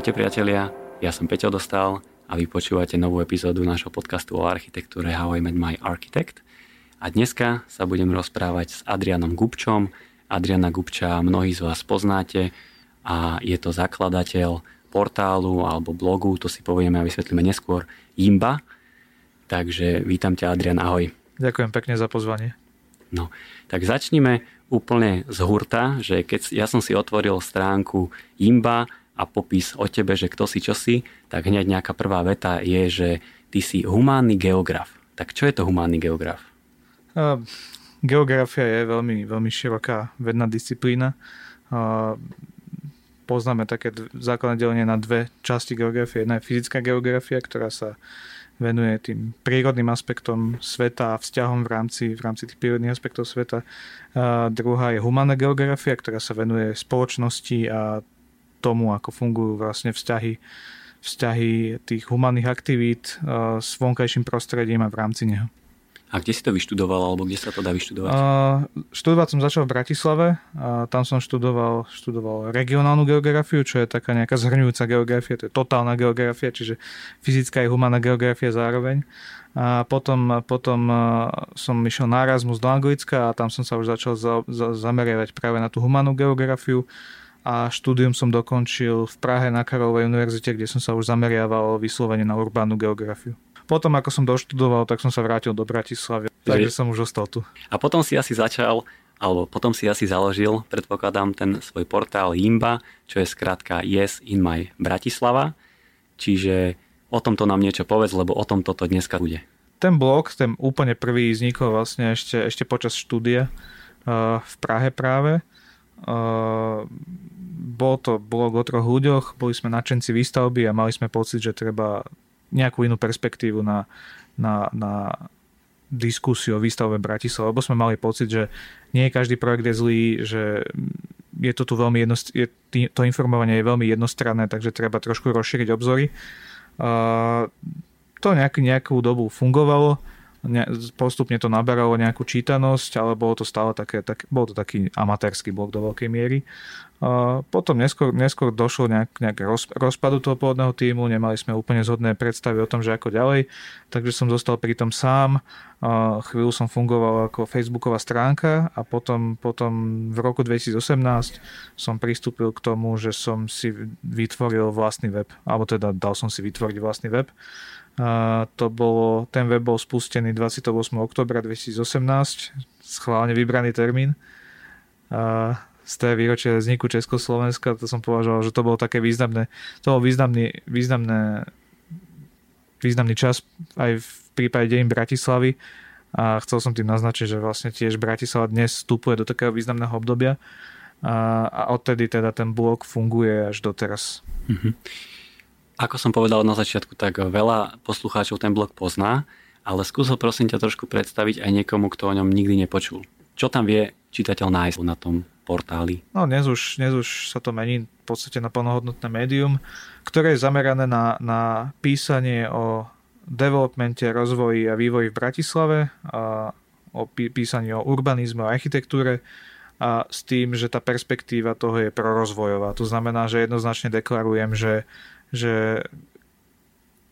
Ahojte priatelia, ja som Peťo Dostal a vy počúvate novú epizódu nášho podcastu o architektúre How I Met My Architect. A dneska sa budem rozprávať s Adrianom Gubčom. Adriana Gubča mnohí z vás poznáte a je to zakladateľ portálu alebo blogu, to si povieme a vysvetlíme neskôr, Imba. Takže vítam ťa Adrian, ahoj. Ďakujem pekne za pozvanie. No, tak začnime úplne z hurta, že keď ja som si otvoril stránku Imba a popis o tebe, že kto si, čo si, tak hneď nejaká prvá veta je, že ty si humánny geograf. Tak čo je to humánny geograf? Geografia je veľmi, veľmi široká vedná disciplína. Poznáme také základné delenie na dve časti geografie. Jedna je fyzická geografia, ktorá sa venuje tým prírodným aspektom sveta a vzťahom v rámci, v rámci tých prírodných aspektov sveta. A druhá je humánna geografia, ktorá sa venuje spoločnosti a tomu, ako fungujú vlastne vzťahy, vzťahy tých humánnych aktivít s vonkajším prostredím a v rámci neho. A kde si to vyštudoval, alebo kde sa to dá vyštudovať? Uh, študovať som začal v Bratislave. A tam som študoval, študoval regionálnu geografiu, čo je taká nejaká zhrňujúca geografia, to je totálna geografia, čiže fyzická a humánna geografia zároveň. A potom, potom som išiel na Erasmus do Anglicka a tam som sa už začal za, za, zameriavať práve na tú humánnu geografiu a štúdium som dokončil v Prahe na Karolovej univerzite, kde som sa už zameriaval vyslovene na urbánnu geografiu potom, ako som doštudoval, tak som sa vrátil do Bratislavy, takže som už ostal tu. A potom si asi začal, alebo potom si asi založil, predpokladám, ten svoj portál Jimba, čo je skrátka Yes in my Bratislava. Čiže o tomto nám niečo povedz, lebo o tom toto dneska bude. Ten blog, ten úplne prvý vznikol vlastne ešte, ešte počas štúdia uh, v Prahe práve. Uh, bol to blog o troch ľuďoch, boli sme nadšenci výstavby a mali sme pocit, že treba nejakú inú perspektívu na, na, na diskusiu o výstave Bratislava, lebo sme mali pocit, že nie každý projekt je zlý, že je to tu veľmi jednost, je, to informovanie je veľmi jednostranné, takže treba trošku rozšíriť obzory. Uh, to nejaký, nejakú dobu fungovalo, ne, postupne to naberalo nejakú čítanosť, ale bolo to stále také, tak, bol to taký amatérsky blok do veľkej miery. Uh, potom neskôr, neskôr došlo nejak, nejak roz, rozpadu toho pôvodného týmu, nemali sme úplne zhodné predstavy o tom, že ako ďalej, takže som zostal pri tom sám. Uh, chvíľu som fungoval ako facebooková stránka a potom, potom v roku 2018 som pristúpil k tomu, že som si vytvoril vlastný web, alebo teda dal som si vytvoriť vlastný web. A to bolo, ten web bol spustený 28. oktobra 2018, schválne vybraný termín. Z té výročie vzniku Československa, to som považoval, že to bolo také významné, to bol významný, významné, významný čas aj v prípade dejín Bratislavy a chcel som tým naznačiť, že vlastne tiež Bratislava dnes vstupuje do takého významného obdobia a, a odtedy teda ten blog funguje až doteraz. Mm-hmm. Ako som povedal na začiatku, tak veľa poslucháčov ten blog pozná, ale skúsil prosím ťa trošku predstaviť aj niekomu, kto o ňom nikdy nepočul. Čo tam vie čitateľ nájsť na tom portáli? No dnes už, dnes už sa to mení v podstate na plnohodnotné médium, ktoré je zamerané na, na písanie o developmente, rozvoji a vývoji v Bratislave, a o písaní o urbanizme, o architektúre a s tým, že tá perspektíva toho je prorozvojová. To znamená, že jednoznačne deklarujem, že, že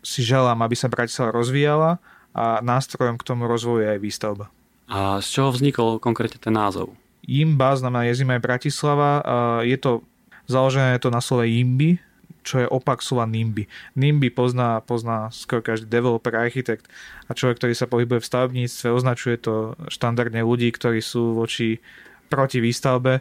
si želám, aby sa Bratislava rozvíjala a nástrojom k tomu rozvoju je aj výstavba. A z čoho vznikol konkrétne ten názov? Jimba znamená jezima je Bratislava. Je to založené to na slove Jimby, čo je opak slova NIMBY. NIMBY pozná, pozná skoro každý developer, architekt a človek, ktorý sa pohybuje v stavebníctve, označuje to štandardne ľudí, ktorí sú voči proti výstavbe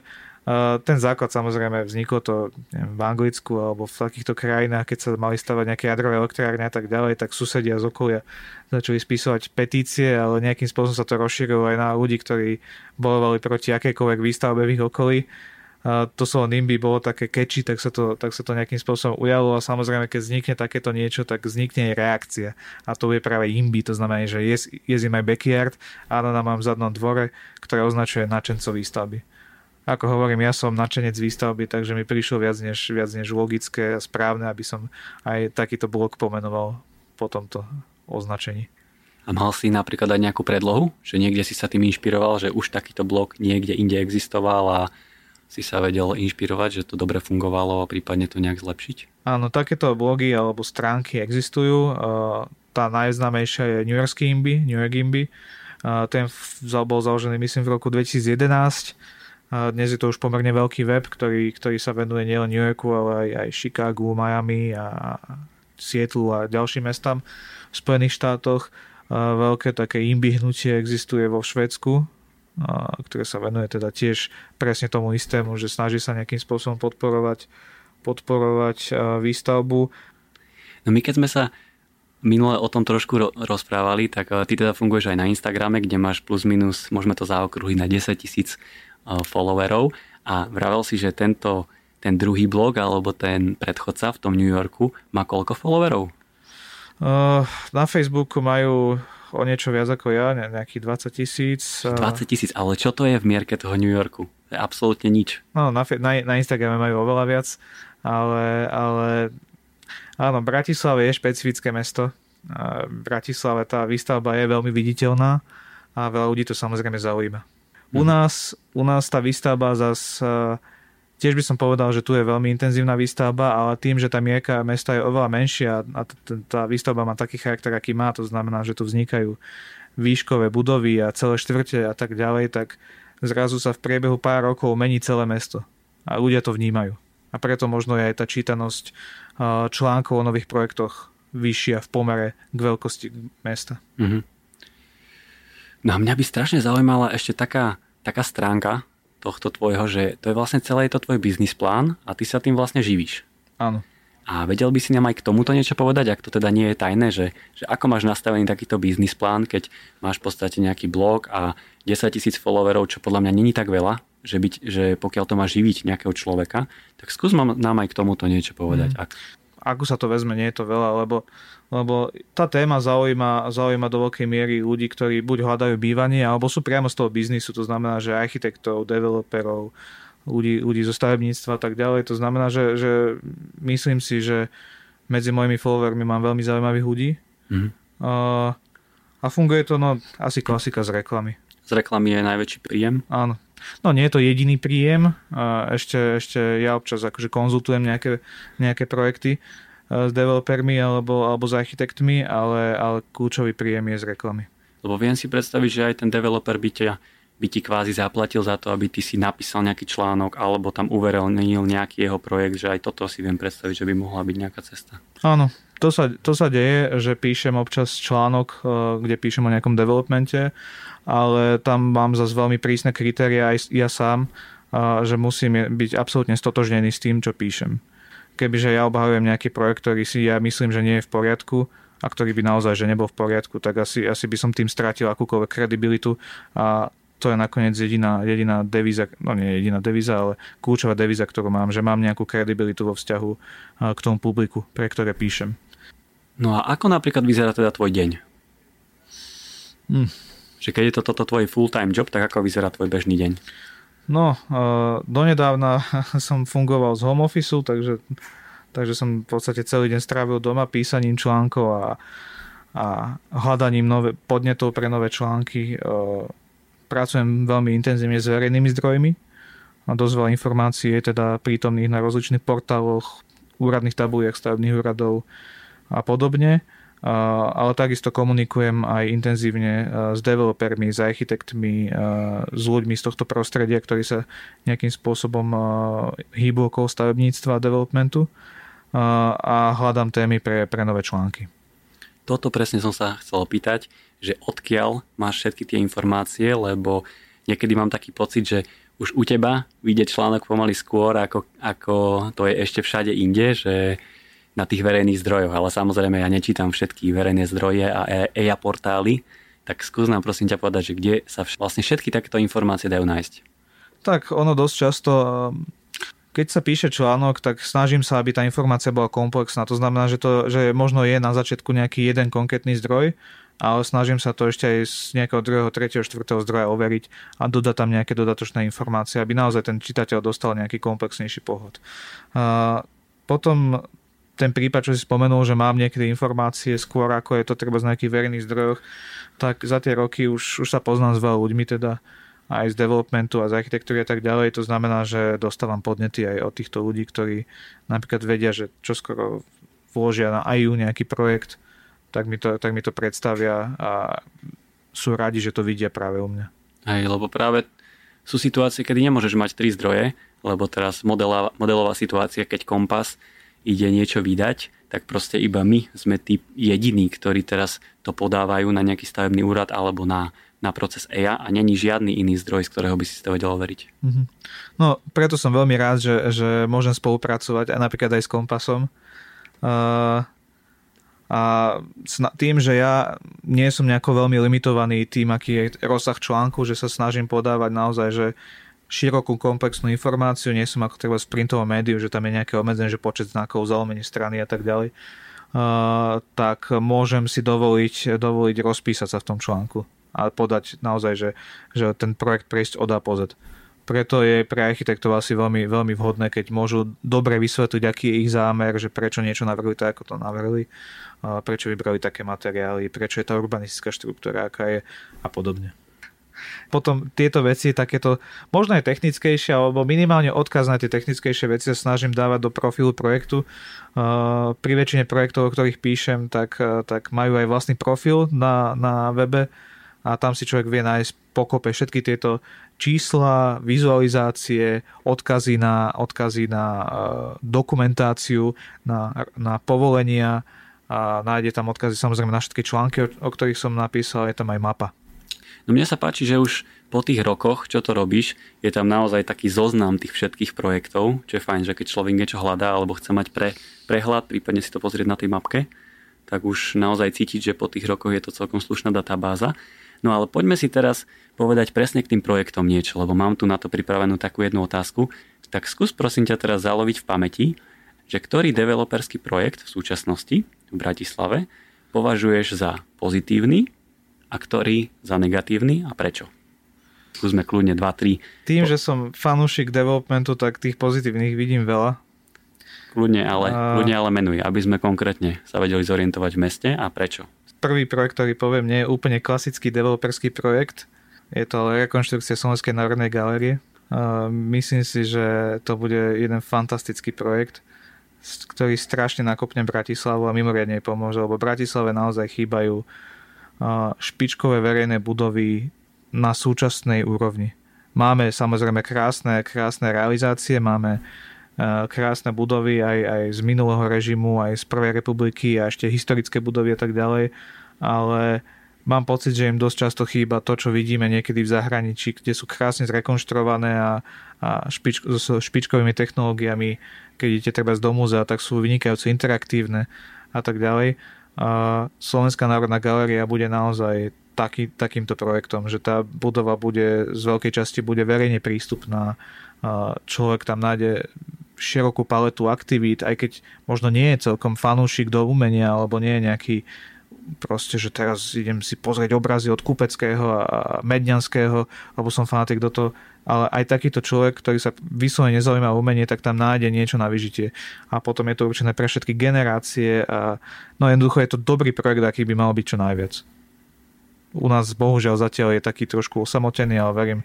ten základ samozrejme vzniklo to neviem, v Anglicku alebo v takýchto krajinách, keď sa mali stavať nejaké jadrové elektrárne a tak ďalej, tak susedia z okolia začali spísovať petície, ale nejakým spôsobom sa to rozšírilo aj na ľudí, ktorí bojovali proti akékoľvek výstavbe v ich okolí. A to slovo NIMBY bolo také keči, tak sa, to, tak sa to nejakým spôsobom ujalo a samozrejme, keď vznikne takéto niečo, tak vznikne aj reakcia. A to je práve IMBY, to znamená, že je, je my backyard a na v zadnom dvore, ktoré označuje načencov výstavby. Ako hovorím, ja som načenec výstavby, takže mi prišlo viac než, viac než logické a správne, aby som aj takýto blok pomenoval po tomto označení. A mal si napríklad aj nejakú predlohu? Že niekde si sa tým inšpiroval, že už takýto blok niekde inde existoval a si sa vedel inšpirovať, že to dobre fungovalo a prípadne to nejak zlepšiť? Áno, takéto blogy alebo stránky existujú. Tá najznámejšia je New York Imby, New York Imby. Ten bol založený myslím v roku 2011. Dnes je to už pomerne veľký web, ktorý, ktorý sa venuje nielen New Yorku, ale aj, aj Chicago, Miami a Seattle a ďalším mestám v Spojených štátoch. Veľké také imby hnutie existuje vo Švedsku, ktoré sa venuje teda tiež presne tomu istému, že snaží sa nejakým spôsobom podporovať, podporovať výstavbu. No my keď sme sa minule o tom trošku rozprávali, tak ty teda funguješ aj na Instagrame, kde máš plus minus, môžeme to zaokrúhliť na 10 tisíc followerov a vravel si, že tento, ten druhý blog alebo ten predchodca v tom New Yorku má koľko followerov? na Facebooku majú o niečo viac ako ja, nejakých 20 tisíc. 20 tisíc, ale čo to je v mierke toho New Yorku? To je absolútne nič. No, na, na, na Instagrame majú oveľa viac, ale, ale áno, Bratislava je špecifické mesto. V Bratislave tá výstavba je veľmi viditeľná a veľa ľudí to samozrejme zaujíma. U mhm. nás, u nás tá výstavba zase Tiež by som povedal, že tu je veľmi intenzívna výstavba, ale tým, že tá mierka mesta je oveľa menšia a tá výstavba má taký charakter, aký má, to znamená, že tu vznikajú výškové budovy a celé štvrte a tak ďalej, tak zrazu sa v priebehu pár rokov mení celé mesto. A ľudia to vnímajú. A preto možno je aj tá čítanosť článkov o nových projektoch vyššia v pomere k veľkosti mesta. Mm-hmm. No a mňa by strašne zaujímala ešte taká, taká stránka, tohto tvojho, že to je vlastne celé to tvoj biznis plán a ty sa tým vlastne živíš. Áno. A vedel by si nám aj k tomuto niečo povedať, ak to teda nie je tajné, že, že ako máš nastavený takýto biznis plán, keď máš v podstate nejaký blog a 10 tisíc followerov, čo podľa mňa není tak veľa, že, byť, že pokiaľ to má živiť nejakého človeka, tak skús nám aj k tomuto niečo povedať. Mm. Ak... Ako sa to vezme, nie je to veľa, lebo lebo tá téma zaujíma, zaujíma do veľkej miery ľudí, ktorí buď hľadajú bývanie, alebo sú priamo z toho biznisu, to znamená, že architektov, developerov, ľudí, ľudí zo stavebníctva a tak ďalej. To znamená, že, že myslím si, že medzi mojimi followermi mám veľmi zaujímavých ľudí. Mm. A, a funguje to, no, asi klasika z reklamy. Z reklamy je najväčší príjem? Áno. No nie je to jediný príjem, ešte, ešte ja občas akože konzultujem nejaké, nejaké projekty, s developermi alebo, alebo s architektmi, ale, ale kľúčový príjem je z reklamy. Lebo viem si predstaviť, že aj ten developer by, ťa, by ti kvázi zaplatil za to, aby ty si napísal nejaký článok alebo tam uverejnil nejaký jeho projekt, že aj toto si viem predstaviť, že by mohla byť nejaká cesta. Áno, to sa, to sa deje, že píšem občas článok, eh, kde píšem o nejakom developmente, ale tam mám zase veľmi prísne kritéria aj ja sám, že musím byť absolútne stotožnený s tým, čo píšem kebyže ja obhajujem nejaký projekt, ktorý si ja myslím, že nie je v poriadku a ktorý by naozaj že nebol v poriadku, tak asi, asi by som tým strátil akúkoľvek kredibilitu a to je nakoniec jediná, jediná devíza, no nie jediná devíza, ale kľúčová devíza, ktorú mám, že mám nejakú kredibilitu vo vzťahu k tomu publiku, pre ktoré píšem. No a ako napríklad vyzerá teda tvoj deň? Hm. Že keď je to toto tvoj full-time job, tak ako vyzerá tvoj bežný deň? No, donedávna som fungoval z home office, takže, takže som v podstate celý deň strávil doma písaním článkov a, a hľadaním nové, podnetov pre nové články. Pracujem veľmi intenzívne s verejnými zdrojmi a dosť veľa informácií je teda prítomných na rozličných portáloch, úradných tabuliach stavebných úradov a podobne ale takisto komunikujem aj intenzívne s developermi, s architektmi, s ľuďmi z tohto prostredia, ktorí sa nejakým spôsobom hýbu okolo stavebníctva a developmentu a hľadám témy pre, pre nové články. Toto presne som sa chcel opýtať, že odkiaľ máš všetky tie informácie, lebo niekedy mám taký pocit, že už u teba vyjde článok pomaly skôr, ako, ako to je ešte všade inde, že na tých verejných zdrojoch, ale samozrejme ja nečítam všetky verejné zdroje a EIA portály, tak skús nám prosím ťa povedať, že kde sa vlastne všetky takéto informácie dajú nájsť. Tak ono dosť často, keď sa píše článok, tak snažím sa, aby tá informácia bola komplexná. To znamená, že, to, že možno je na začiatku nejaký jeden konkrétny zdroj, ale snažím sa to ešte aj z nejakého druhého, tretieho, štvrtého zdroja overiť a dodať tam nejaké dodatočné informácie, aby naozaj ten čitateľ dostal nejaký komplexnejší pohľad. Potom ten prípad, čo si spomenul, že mám niekedy informácie skôr, ako je to treba z nejakých verejných zdrojoch, tak za tie roky už, už sa poznám s veľa ľuďmi teda aj z developmentu a z architektúry a tak ďalej. To znamená, že dostávam podnety aj od týchto ľudí, ktorí napríklad vedia, že čo skoro vložia na IU nejaký projekt, tak mi to, tak mi to predstavia a sú radi, že to vidia práve u mňa. Hej, lebo práve sú situácie, kedy nemôžeš mať tri zdroje, lebo teraz modelová, modelová situácia, keď kompas ide niečo vydať, tak proste iba my sme tí jediní, ktorí teraz to podávajú na nejaký stavebný úrad alebo na na proces EIA a není žiadny iný zdroj, z ktorého by si to vedel overiť. Mm-hmm. No, preto som veľmi rád, že, že môžem spolupracovať a napríklad aj s Kompasom. Uh, a tým, že ja nie som nejako veľmi limitovaný tým, aký je rozsah článku, že sa snažím podávať naozaj, že širokú komplexnú informáciu, nie som ako treba sprintovom médiu, že tam je nejaké obmedzenie, že počet znakov, zalomenie strany a tak ďalej, tak môžem si dovoliť, dovoliť rozpísať sa v tom článku a podať naozaj, že, že ten projekt prejsť od A po Z. Preto je pre architektov asi veľmi, veľmi vhodné, keď môžu dobre vysvetliť, aký je ich zámer, že prečo niečo navrhli tak, ako to navrhli, prečo vybrali také materiály, prečo je tá urbanistická štruktúra, aká je a podobne. Potom tieto veci, takéto možno aj technickejšie, alebo minimálne odkaz na tie technickejšie veci sa snažím dávať do profilu projektu. Pri väčšine projektov, o ktorých píšem, tak, tak majú aj vlastný profil na, na webe, a tam si človek vie nájsť pokope všetky tieto čísla, vizualizácie, odkazy na, odkazy na uh, dokumentáciu, na, na povolenia a nájde tam odkazy samozrejme na všetky články, o, o ktorých som napísal, je tam aj mapa. No mne sa páči, že už po tých rokoch, čo to robíš, je tam naozaj taký zoznam tých všetkých projektov, čo je fajn, že keď človek niečo hľadá alebo chce mať pre, prehľad, prípadne si to pozrieť na tej mapke, tak už naozaj cítiť, že po tých rokoch je to celkom slušná databáza. No ale poďme si teraz povedať presne k tým projektom niečo, lebo mám tu na to pripravenú takú jednu otázku. Tak skús prosím ťa teraz zaloviť v pamäti, že ktorý developerský projekt v súčasnosti v Bratislave považuješ za pozitívny a ktorý za negatívny a prečo? Skúsme kľudne 2-3. Tým, že som fanúšik developmentu, tak tých pozitívnych vidím veľa. Kľudne ale, a... kľudne ale menuj, aby sme konkrétne sa vedeli zorientovať v meste a prečo prvý projekt, ktorý poviem, nie je úplne klasický developerský projekt. Je to ale rekonštrukcia Slovenskej národnej galerie. Myslím si, že to bude jeden fantastický projekt, ktorý strašne nakopne Bratislavu a mimoriadne pomôže, lebo Bratislave naozaj chýbajú špičkové verejné budovy na súčasnej úrovni. Máme samozrejme krásne, krásne realizácie, máme krásne budovy aj, aj z minulého režimu, aj z Prvej republiky a ešte historické budovy a tak ďalej, ale mám pocit, že im dosť často chýba to, čo vidíme niekedy v zahraničí, kde sú krásne zrekonštruované a, a špič, so špičkovými technológiami, keď idete treba z do múzea, tak sú vynikajúce interaktívne a tak ďalej. Slovenská národná galéria bude naozaj taký, takýmto projektom, že tá budova bude z veľkej časti bude verejne prístupná. Človek tam nájde širokú paletu aktivít, aj keď možno nie je celkom fanúšik do umenia, alebo nie je nejaký proste, že teraz idem si pozrieť obrazy od Kupeckého a Medňanského, alebo som fanatik do toho, ale aj takýto človek, ktorý sa vyslovene nezaujíma o umenie, tak tam nájde niečo na vyžitie. A potom je to určené pre všetky generácie a no jednoducho je to dobrý projekt, aký by mal byť čo najviac. U nás bohužiaľ zatiaľ je taký trošku osamotený, ale verím,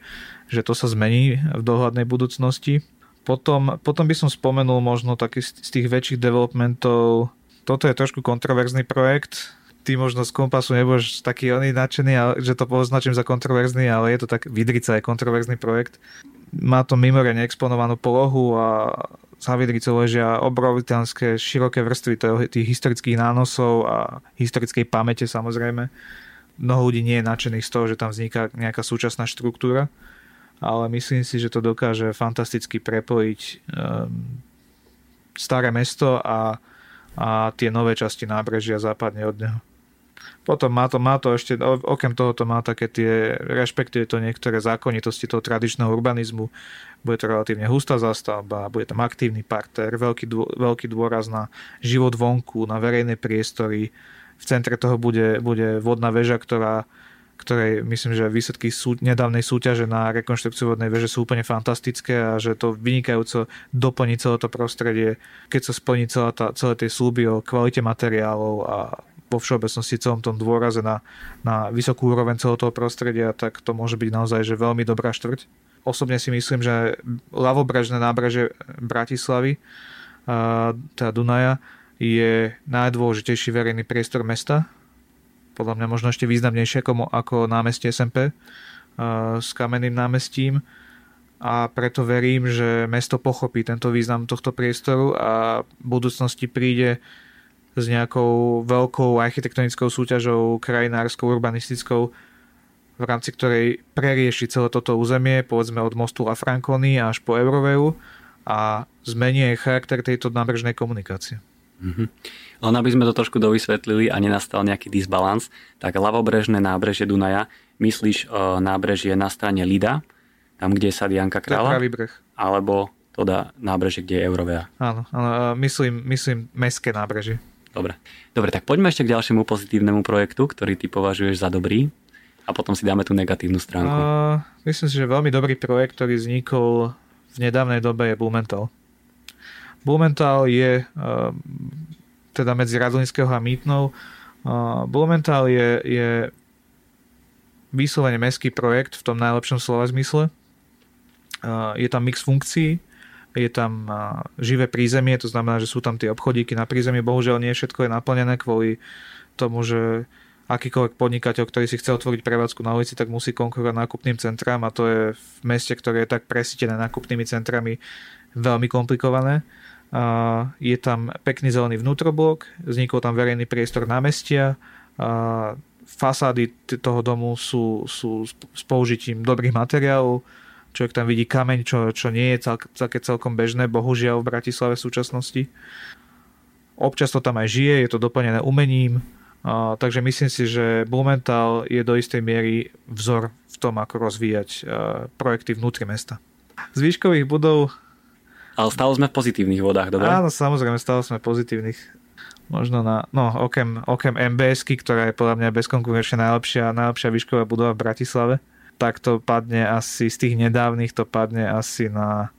že to sa zmení v dohľadnej budúcnosti. Potom, potom by som spomenul možno taký z tých väčších developmentov. Toto je trošku kontroverzný projekt. Ty možno z kompasu nebudeš taký oný nadšený, že to poznačím za kontroverzný, ale je to tak, Vidrica je kontroverzný projekt. Má to mimoriadne exponovanú polohu a za Vidricou ležia obrovitánske široké vrstvy tých historických nánosov a historickej pamäte samozrejme. Mnoho ľudí nie je nadšených z toho, že tam vzniká nejaká súčasná štruktúra ale myslím si, že to dokáže fantasticky prepojiť um, staré mesto a, a tie nové časti nábrežia západne od neho. Potom má to, má to ešte, okrem toho to má také tie, rešpektuje to niektoré zákonitosti toho tradičného urbanizmu. Bude to relatívne hustá zástavba, bude tam aktívny parter, veľký, dô, veľký dôraz na život vonku, na verejné priestory. V centre toho bude, bude vodná väža, ktorá ktorej myslím, že výsledky sú, nedávnej súťaže na rekonštrukciu vodnej veže sú úplne fantastické a že to vynikajúco doplní celé to prostredie, keď sa splní celá tá, celé tie súby o kvalite materiálov a vo všeobecnosti celom tom dôraze na, na vysokú úroveň celého toho prostredia, tak to môže byť naozaj že veľmi dobrá štvrť. Osobne si myslím, že ľavobrežné nábreže Bratislavy, teda Dunaja, je najdôležitejší verejný priestor mesta. Podľa mňa možno ešte významnejšie ako, ako námestie SMP s kamenným námestím a preto verím, že mesto pochopí tento význam tohto priestoru a v budúcnosti príde s nejakou veľkou architektonickou súťažou krajinárskou, urbanistickou, v rámci ktorej prerieši celé toto územie, povedzme od mostu La Franconi až po Euroveu a zmení charakter tejto nábrežnej komunikácie. Mm-hmm. Len aby sme to trošku dovysvetlili a nenastal nejaký disbalans, tak ľavobrežné nábrežie Dunaja, myslíš uh, nábrežie na strane Lida, tam, kde je Sadianka Kráľa? pravý breh. Alebo teda nábrežie, kde je Eurovea? Áno, áno myslím, myslím mestské nábrežie. Dobre. Dobre, tak poďme ešte k ďalšiemu pozitívnemu projektu, ktorý ty považuješ za dobrý a potom si dáme tú negatívnu stránku. Uh, myslím si, že veľmi dobrý projekt, ktorý vznikol v nedávnej dobe je Blumenthal. Blumenthal je uh, teda medzi Radlinského a Mýtnou. Uh, Blumenthal je, je vyslovene mestský projekt v tom najlepšom slova zmysle je tam mix funkcií, je tam živé prízemie, to znamená, že sú tam tie obchodíky na prízemie, bohužiaľ nie všetko je naplnené kvôli tomu, že akýkoľvek podnikateľ, ktorý si chce otvoriť prevádzku na ulici, tak musí konkurovať nákupným centrám a to je v meste, ktoré je tak presítené nákupnými centrami veľmi komplikované. Je tam pekný zelený vnútroblok, vznikol tam verejný priestor námestia, fasády toho domu sú, sú s použitím dobrých materiálov, Človek tam vidí kameň, čo, čo nie je cel, celke celkom bežné, bohužiaľ v Bratislave v súčasnosti. Občas to tam aj žije, je to doplnené umením, a, takže myslím si, že Blumenthal je do istej miery vzor v tom, ako rozvíjať a, projekty vnútri mesta. Z výškových budov... Ale stále sme v pozitívnych vodách, dobre? Áno, samozrejme, stále sme pozitívnych. Možno na, no, okem, okem mbs ktorá je podľa mňa bezkonkurenčne najlepšia, najlepšia výšková budova v Bratislave tak to padne asi z tých nedávnych, to padne asi na,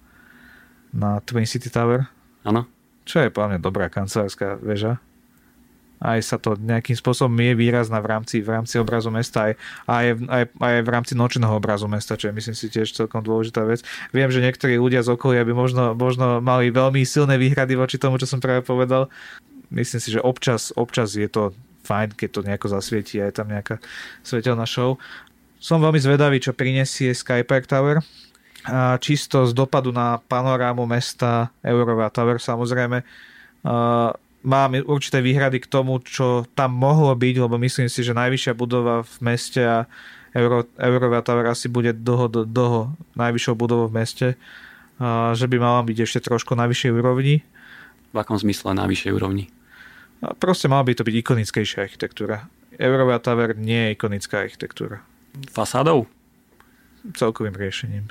na Twin City Tower. Áno. Čo je mňa dobrá kancelárska väža. Aj sa to nejakým spôsobom je výrazná v rámci, v rámci obrazu mesta, aj, aj, aj, aj v rámci nočného obrazu mesta, čo je myslím si tiež celkom dôležitá vec. Viem, že niektorí ľudia z okolia by možno, možno mali veľmi silné výhrady voči tomu, čo som práve povedal. Myslím si, že občas, občas je to fajn, keď to nejako zasvietí a je tam nejaká svetelná show. Som veľmi zvedavý, čo prinesie Skypark Tower. A čisto z dopadu na panorámu mesta Eurová Tower samozrejme. Mám určité výhrady k tomu, čo tam mohlo byť, lebo myslím si, že najvyššia budova v meste a Euro, Eurová Tower asi bude dlho, dlho najvyššou budovou v meste. A že by mala byť ešte trošku na vyššej úrovni. V akom zmysle na vyššej úrovni? A proste mala by to byť ikonickejšia architektúra. Eurová Tower nie je ikonická architektúra. Fasádou? Celkovým riešením.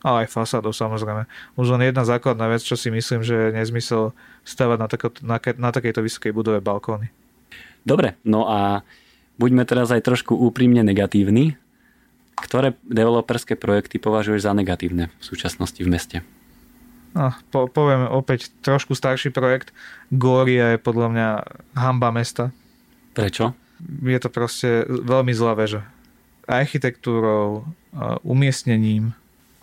Ale aj fasádou samozrejme. Už len jedna základná vec, čo si myslím, že je nezmysel stavať na, tako, na, na takejto vysokej budove balkóny. Dobre, no a buďme teraz aj trošku úprimne negatívni. Ktoré developerské projekty považuješ za negatívne v súčasnosti v meste? No, po, poviem opäť trošku starší projekt. Gloria je podľa mňa hamba mesta. Prečo? Je to proste veľmi zlá väža architektúrou, umiestnením.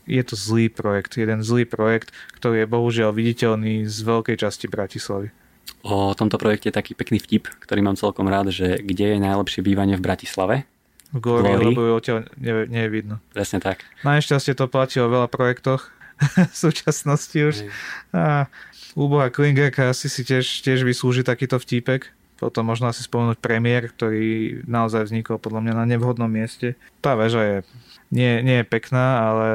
Je to zlý projekt, jeden zlý projekt, ktorý je bohužiaľ viditeľný z veľkej časti Bratislavy. O tomto projekte je taký pekný vtip, ktorý mám celkom rád, že kde je najlepšie bývanie v Bratislave? V Glory. lebo ju odtiaľ nie, nie je vidno. Presne tak. Najšťastie to platí o veľa projektoch v súčasnosti už. A úboha Klingerka asi si tiež, tiež vyslúži takýto vtípek. Potom možno asi spomenúť premiér, ktorý naozaj vznikol podľa mňa na nevhodnom mieste. Tá väža je, nie, nie je pekná, ale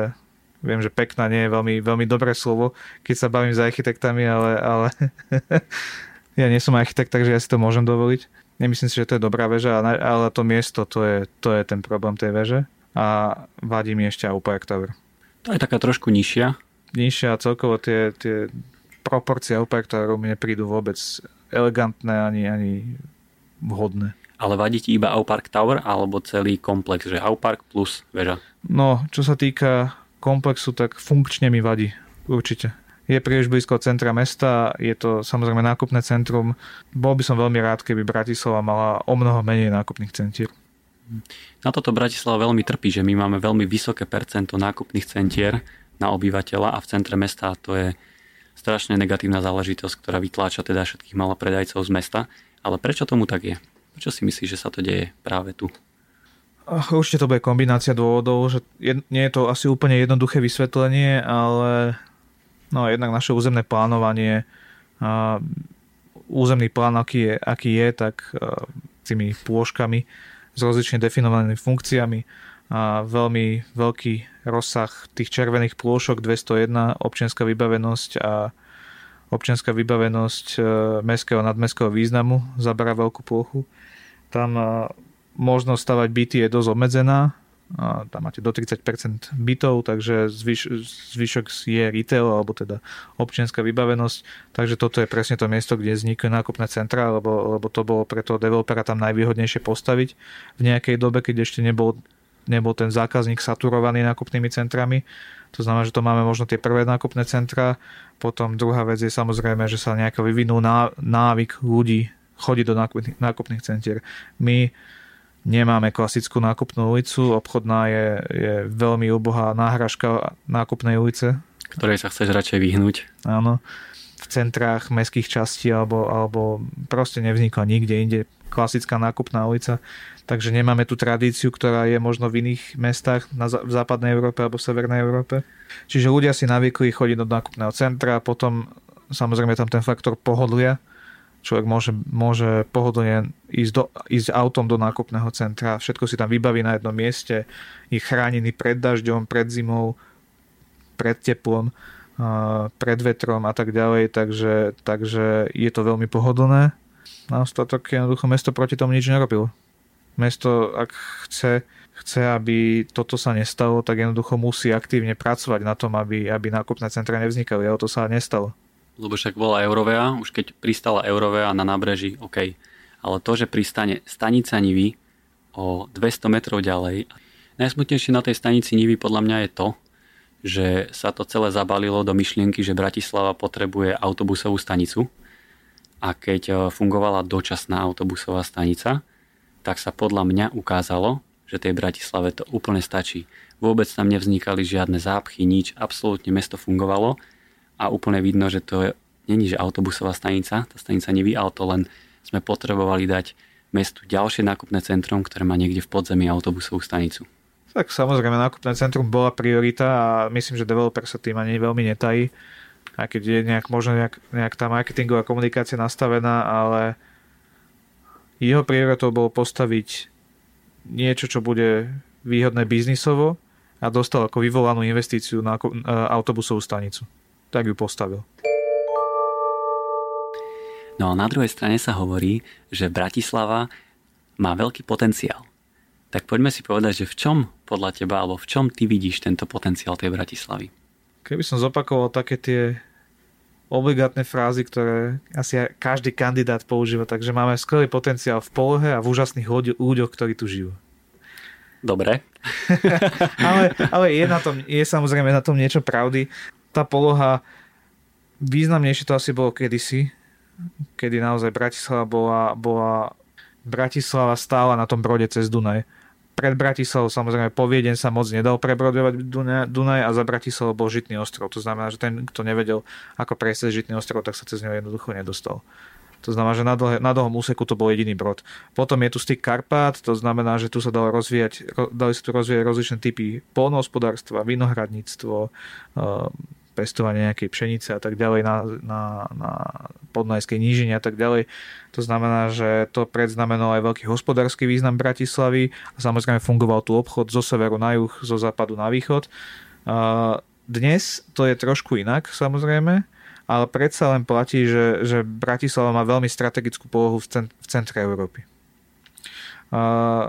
viem, že pekná nie je veľmi, veľmi dobré slovo, keď sa bavím s architektami, ale, ale ja nie som architekt, takže ja si to môžem dovoliť. Nemyslím si, že to je dobrá väža, ale to miesto, to je, to je ten problém tej väže. A vadí mi ešte Aupark Tower. To je taká trošku nižšia. Nižšia a celkovo tie, tie proporcie Aupark Toweru mi neprídu vôbec elegantné ani, ani vhodné. Ale vadí ti iba Aupark Tower alebo celý komplex, že Aupark plus väža? No, čo sa týka komplexu, tak funkčne mi vadí. Určite. je príliš blízko centra mesta, je to samozrejme nákupné centrum. Bol by som veľmi rád, keby Bratislava mala o mnoho menej nákupných centier. Na toto Bratislava veľmi trpí, že my máme veľmi vysoké percento nákupných centier na obyvateľa a v centre mesta to je strašne negatívna záležitosť, ktorá vytláča teda všetkých malopredajcov z mesta. Ale prečo tomu tak je? Prečo si myslíš, že sa to deje práve tu? Určite to bude kombinácia dôvodov, že je, nie je to asi úplne jednoduché vysvetlenie, ale no, jednak naše územné plánovanie, a územný plán, aký je, aký je tak a, tými pôžkami s rozlične definovanými funkciami a veľmi veľký rozsah tých červených plôšok 201, občianská vybavenosť a občianská vybavenosť e, mestského a nadmestského významu zabera veľkú plochu. Tam možnosť stavať byty je dosť obmedzená. Tam máte do 30% bytov, takže zvyš, zvyšok je retail, alebo teda občianská vybavenosť. Takže toto je presne to miesto, kde vznikajú nákupné centra, lebo, lebo to bolo pre toho developera tam najvýhodnejšie postaviť v nejakej dobe, keď ešte nebol, nebol ten zákazník saturovaný nákupnými centrami. To znamená, že to máme možno tie prvé nákupné centra. Potom druhá vec je samozrejme, že sa nejako vyvinú návyk ľudí chodiť do nákupných, centier. My Nemáme klasickú nákupnú ulicu, obchodná je, je veľmi ubohá náhražka nákupnej ulice. Ktorej sa chceš radšej vyhnúť. Áno. V centrách mestských častí alebo, alebo proste nevznikla nikde inde. Klasická nákupná ulica. Takže nemáme tú tradíciu, ktorá je možno v iných mestách na, v západnej Európe alebo v severnej Európe. Čiže ľudia si navykli chodiť do nákupného centra, potom samozrejme tam ten faktor pohodlia, človek môže, môže pohodlne ísť, do, ísť autom do nákupného centra, všetko si tam vybaví na jednom mieste, je chránený pred dažďom, pred zimou, pred teplom, pred vetrom a tak ďalej, takže, takže je to veľmi pohodlné. Na ostatok jednoducho mesto proti tomu nič nerobilo. Mesto, ak chce, chce, aby toto sa nestalo, tak jednoducho musí aktívne pracovať na tom, aby, aby nákupné centra nevznikali, ale to sa nestalo lebo však bola Eurovea, už keď pristala Eurovea na nábreží, OK. Ale to, že pristane stanica Nivy o 200 metrov ďalej, najsmutnejšie na tej stanici Nivy podľa mňa je to, že sa to celé zabalilo do myšlienky, že Bratislava potrebuje autobusovú stanicu a keď e, fungovala dočasná autobusová stanica, tak sa podľa mňa ukázalo, že tej Bratislave to úplne stačí. Vôbec tam nevznikali žiadne zápchy, nič, absolútne mesto fungovalo a úplne vidno, že to je, není že autobusová stanica, tá stanica neví, ale to len sme potrebovali dať mestu ďalšie nákupné centrum, ktoré má niekde v podzemí autobusovú stanicu. Tak samozrejme, nákupné centrum bola priorita a myslím, že developer sa tým ani veľmi netají. Aj keď je nejak, možno nejak, nejak tá marketingová komunikácia nastavená, ale jeho prioritou bolo postaviť niečo, čo bude výhodné biznisovo a dostal ako vyvolanú investíciu na autobusovú stanicu tak ju postavil. No a na druhej strane sa hovorí, že Bratislava má veľký potenciál. Tak poďme si povedať, že v čom podľa teba, alebo v čom ty vidíš tento potenciál tej Bratislavy? Keby som zopakoval také tie obligátne frázy, ktoré asi každý kandidát používa, takže máme skvelý potenciál v polohe a v úžasných ľuďoch, ktorí tu žijú. Dobre. ale, ale je, na tom, je samozrejme na tom niečo pravdy tá poloha, významnejšie to asi bolo kedysi, kedy naozaj Bratislava bola, bola Bratislava stála na tom brode cez Dunaj. Pred Bratislavou samozrejme po Viedeň sa moc nedal prebrodovať Dunaj a za Bratislavou bol Žitný ostrov. To znamená, že ten, kto nevedel, ako prejsť Žitný ostrov, tak sa cez neho jednoducho nedostal. To znamená, že na, dlhé, na dlhom úseku to bol jediný brod. Potom je tu styk Karpát, to znamená, že tu sa dalo rozvíjať, dali sa tu rozvíjať rozličné typy polnohospodárstva, vinohradníctvo, pestovanie nejakej pšenice a tak ďalej na, na, na podnajskej nížine a tak ďalej. To znamená, že to predznamenalo aj veľký hospodársky význam Bratislavy a samozrejme fungoval tu obchod zo severu na juh, zo západu na východ. Dnes to je trošku inak samozrejme, ale predsa len platí, že, že Bratislava má veľmi strategickú polohu v, cent, v centre Európy. Uh,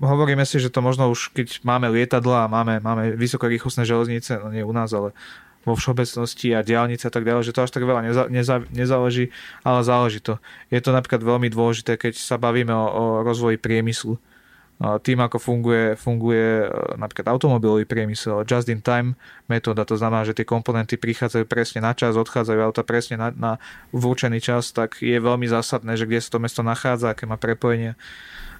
hovoríme si, že to možno už keď máme lietadla a máme, máme vysokorýchlostné železnice, no nie u nás, ale vo všeobecnosti a diálnice a tak ďalej, že to až tak veľa neza, neza, nezáleží, ale záleží to. Je to napríklad veľmi dôležité, keď sa bavíme o, o rozvoji priemyslu. tým, ako funguje, funguje napríklad automobilový priemysel, just in time metóda, to znamená, že tie komponenty prichádzajú presne na čas, odchádzajú auta presne na, na určený čas, tak je veľmi zásadné, že kde sa to mesto nachádza, aké má prepojenie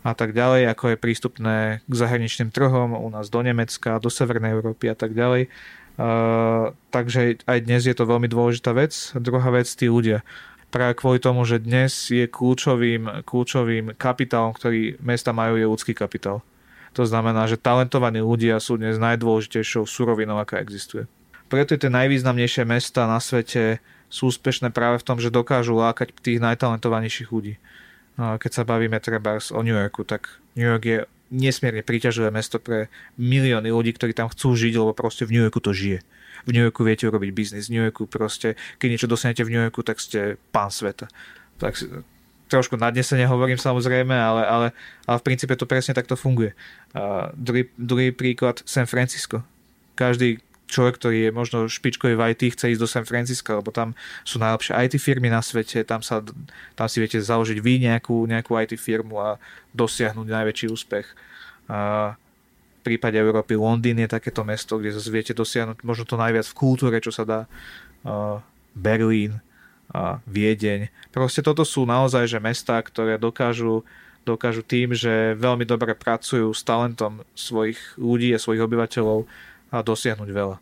a tak ďalej, ako je prístupné k zahraničným trhom, u nás do Nemecka, do Severnej Európy a tak ďalej. Uh, takže aj dnes je to veľmi dôležitá vec. Druhá vec, tí ľudia práve kvôli tomu, že dnes je kľúčovým, kľúčovým kapitálom, ktorý mesta majú, je ľudský kapitál. To znamená, že talentovaní ľudia sú dnes najdôležitejšou surovinou, aká existuje. Preto tie najvýznamnejšie mesta na svete sú úspešné práve v tom, že dokážu lákať tých najtalentovanejších ľudí. No keď sa bavíme treba o New Yorku, tak New York je nesmierne príťažlivé mesto pre milióny ľudí, ktorí tam chcú žiť, lebo proste v New Yorku to žije v New Yorku viete urobiť biznis. V New Yorku proste, keď niečo dostanete v New Yorku, tak ste pán sveta. Tak trošku nadnesene hovorím samozrejme, ale, ale, ale v princípe to presne takto funguje. Uh, druhý, druhý príklad, San Francisco. Každý človek, ktorý je možno špičkový v IT, chce ísť do San Francisco, lebo tam sú najlepšie IT firmy na svete, tam, sa, tam si viete založiť vy nejakú, nejakú IT firmu a dosiahnuť najväčší úspech. Uh, prípade Európy Londýn je takéto mesto, kde zase viete dosiahnuť možno to najviac v kultúre, čo sa dá. Uh, Berlín, uh, Viedeň. Proste toto sú naozaj že mesta, ktoré dokážu, dokážu tým, že veľmi dobre pracujú s talentom svojich ľudí a svojich obyvateľov a dosiahnuť veľa.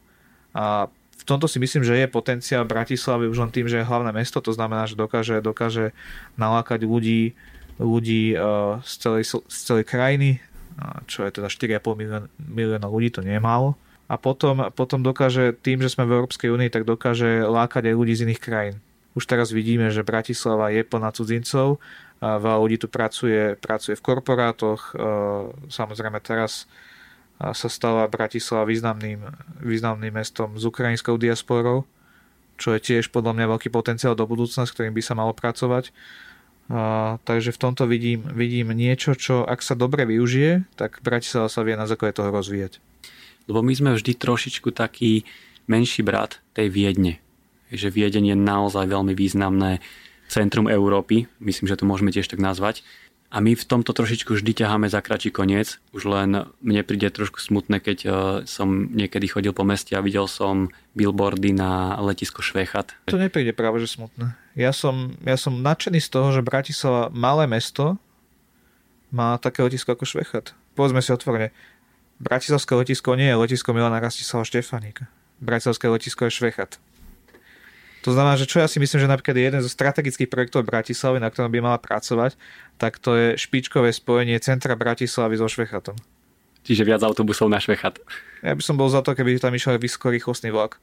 A v tomto si myslím, že je potenciál Bratislavy už len tým, že je hlavné mesto, to znamená, že dokáže, dokáže nalákať ľudí, ľudí uh, z, celej, z celej krajiny, čo je teda 4,5 milióna, milióna ľudí, to nie je málo. A potom, potom dokáže, tým, že sme v Európskej únii, tak dokáže lákať aj ľudí z iných krajín. Už teraz vidíme, že Bratislava je plná cudzincov, veľa ľudí tu pracuje, pracuje v korporátoch, samozrejme teraz sa stala Bratislava významným, významným mestom s ukrajinskou diasporou, čo je tiež podľa mňa veľký potenciál do budúcna, s ktorým by sa malo pracovať. A, takže v tomto vidím, vidím niečo, čo ak sa dobre využije, tak Bratislava sa vie na základe toho rozvíjať. Lebo my sme vždy trošičku taký menší brat tej Viedne. Že Viedeň je naozaj veľmi významné centrum Európy, myslím, že to môžeme tiež tak nazvať. A my v tomto trošičku vždy ťaháme za kračí koniec. Už len mne príde trošku smutné, keď e, som niekedy chodil po meste a videl som billboardy na letisko Švechat. To nepríde práve, že smutné. Ja som, ja som nadšený z toho, že Bratislava, malé mesto, má také letisko ako Švechat. Povedzme si otvorene, Bratislavské letisko nie je letisko Milana Rastislava Štefaníka. Bratislavské letisko je Švechat. To znamená, že čo ja si myslím, že napríklad jeden zo strategických projektov Bratislavy, na ktorom by mala pracovať, tak to je špičkové spojenie centra Bratislavy so Švechatom. Čiže viac autobusov na Švechat. Ja by som bol za to, keby tam išiel vysokorýchlostný vlak.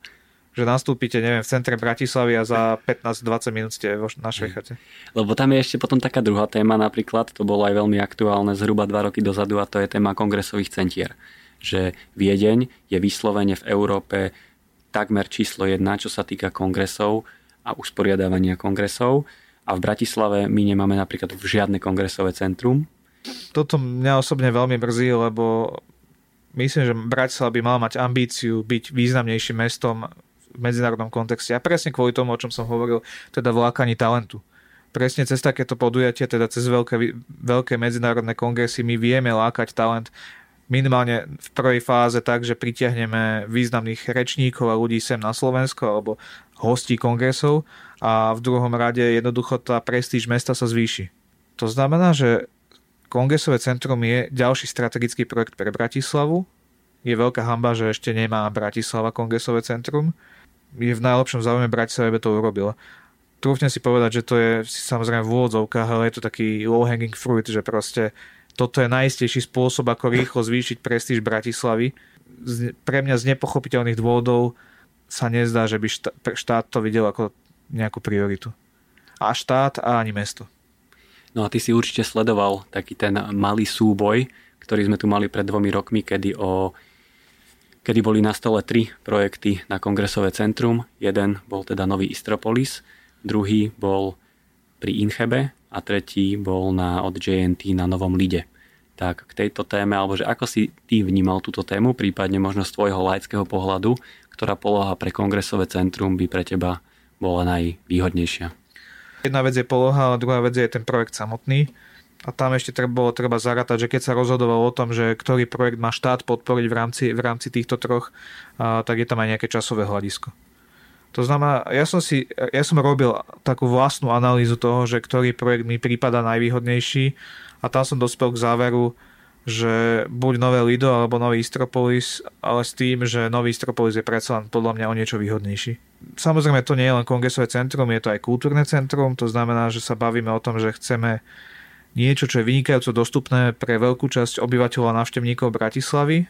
Že nastúpite, neviem, v centre Bratislavy a za 15-20 minút ste na Švechate. Lebo tam je ešte potom taká druhá téma napríklad, to bolo aj veľmi aktuálne zhruba dva roky dozadu a to je téma kongresových centier. Že Viedeň je vyslovene v Európe takmer číslo jedna, čo sa týka kongresov a usporiadávania kongresov. A v Bratislave my nemáme napríklad žiadne kongresové centrum. Toto mňa osobne veľmi mrzí, lebo myslím, že Bratislava by mala mať ambíciu byť významnejším mestom v medzinárodnom kontexte. A presne kvôli tomu, o čom som hovoril, teda vlákaní talentu. Presne cez takéto podujatie, teda cez veľké, veľké medzinárodné kongresy my vieme lákať talent minimálne v prvej fáze tak, že pritiahneme významných rečníkov a ľudí sem na Slovensko alebo hostí kongresov a v druhom rade jednoducho tá prestíž mesta sa zvýši. To znamená, že kongresové centrum je ďalší strategický projekt pre Bratislavu. Je veľká hamba, že ešte nemá Bratislava kongresové centrum. Je v najlepšom záujme Bratislava, aby to urobila. Trúfne si povedať, že to je samozrejme v úvodzovkách, ale je to taký low hanging fruit, že proste toto je najistejší spôsob, ako rýchlo zvýšiť prestíž Bratislavy. Pre mňa z nepochopiteľných dôvodov sa nezdá, že by štát to videl ako nejakú prioritu. A štát a ani mesto. No a ty si určite sledoval taký ten malý súboj, ktorý sme tu mali pred dvomi rokmi, kedy, o, kedy boli na stole tri projekty na kongresové centrum. Jeden bol teda Nový Istropolis, druhý bol pri Inchebe a tretí bol na, od JNT na Novom Lide. Tak k tejto téme, alebo že ako si ty vnímal túto tému, prípadne možno z tvojho laického pohľadu, ktorá poloha pre kongresové centrum by pre teba bola najvýhodnejšia? Jedna vec je poloha, a druhá vec je ten projekt samotný. A tam ešte treba, bolo treba zarátať, že keď sa rozhodoval o tom, že ktorý projekt má štát podporiť v rámci, v rámci týchto troch, a, tak je tam aj nejaké časové hľadisko. To znamená, ja som, si, ja som robil takú vlastnú analýzu toho, že ktorý projekt mi prípada najvýhodnejší a tam som dospel k záveru, že buď nové Lido alebo nový Istropolis, ale s tým, že nový Istropolis je predsa len podľa mňa o niečo výhodnejší. Samozrejme to nie je len kongresové centrum, je to aj kultúrne centrum, to znamená, že sa bavíme o tom, že chceme niečo, čo je vynikajúco dostupné pre veľkú časť obyvateľov a návštevníkov Bratislavy,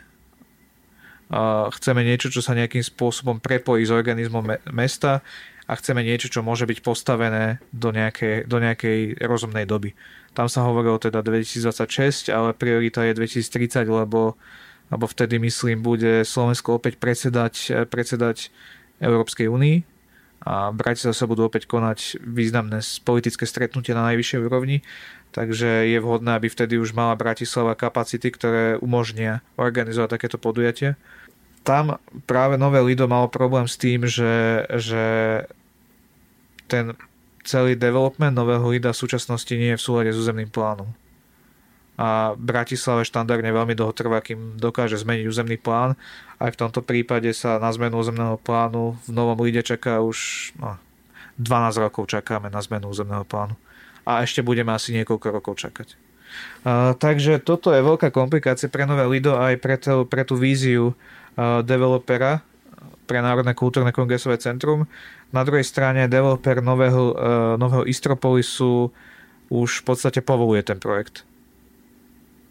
chceme niečo, čo sa nejakým spôsobom prepojí s organizmom me- mesta a chceme niečo, čo môže byť postavené do nejakej, do nejakej rozumnej doby. Tam sa hovorilo teda 2026, ale priorita je 2030, lebo, lebo vtedy, myslím, bude Slovensko opäť predsedať, predsedať Európskej únii a Bratislave sa budú opäť konať významné politické stretnutia na najvyššej úrovni, takže je vhodné, aby vtedy už mala Bratislava kapacity, ktoré umožnia organizovať takéto podujatie. Tam práve nové Lido malo problém s tým, že, že ten celý development nového Lida v súčasnosti nie je v súlade s územným plánom. A Bratislave štandardne veľmi dlho trvá, kým dokáže zmeniť územný plán. Aj v tomto prípade sa na zmenu územného plánu v novom Lide čaká už no, 12 rokov čakáme na zmenu územného plánu. A ešte budeme asi niekoľko rokov čakať. Uh, takže toto je veľká komplikácia pre nové Lido aj pre, tú, pre tú víziu developera pre Národné kultúrne kongresové centrum. Na druhej strane developer nového, nového Istropolisu už v podstate povoluje ten projekt.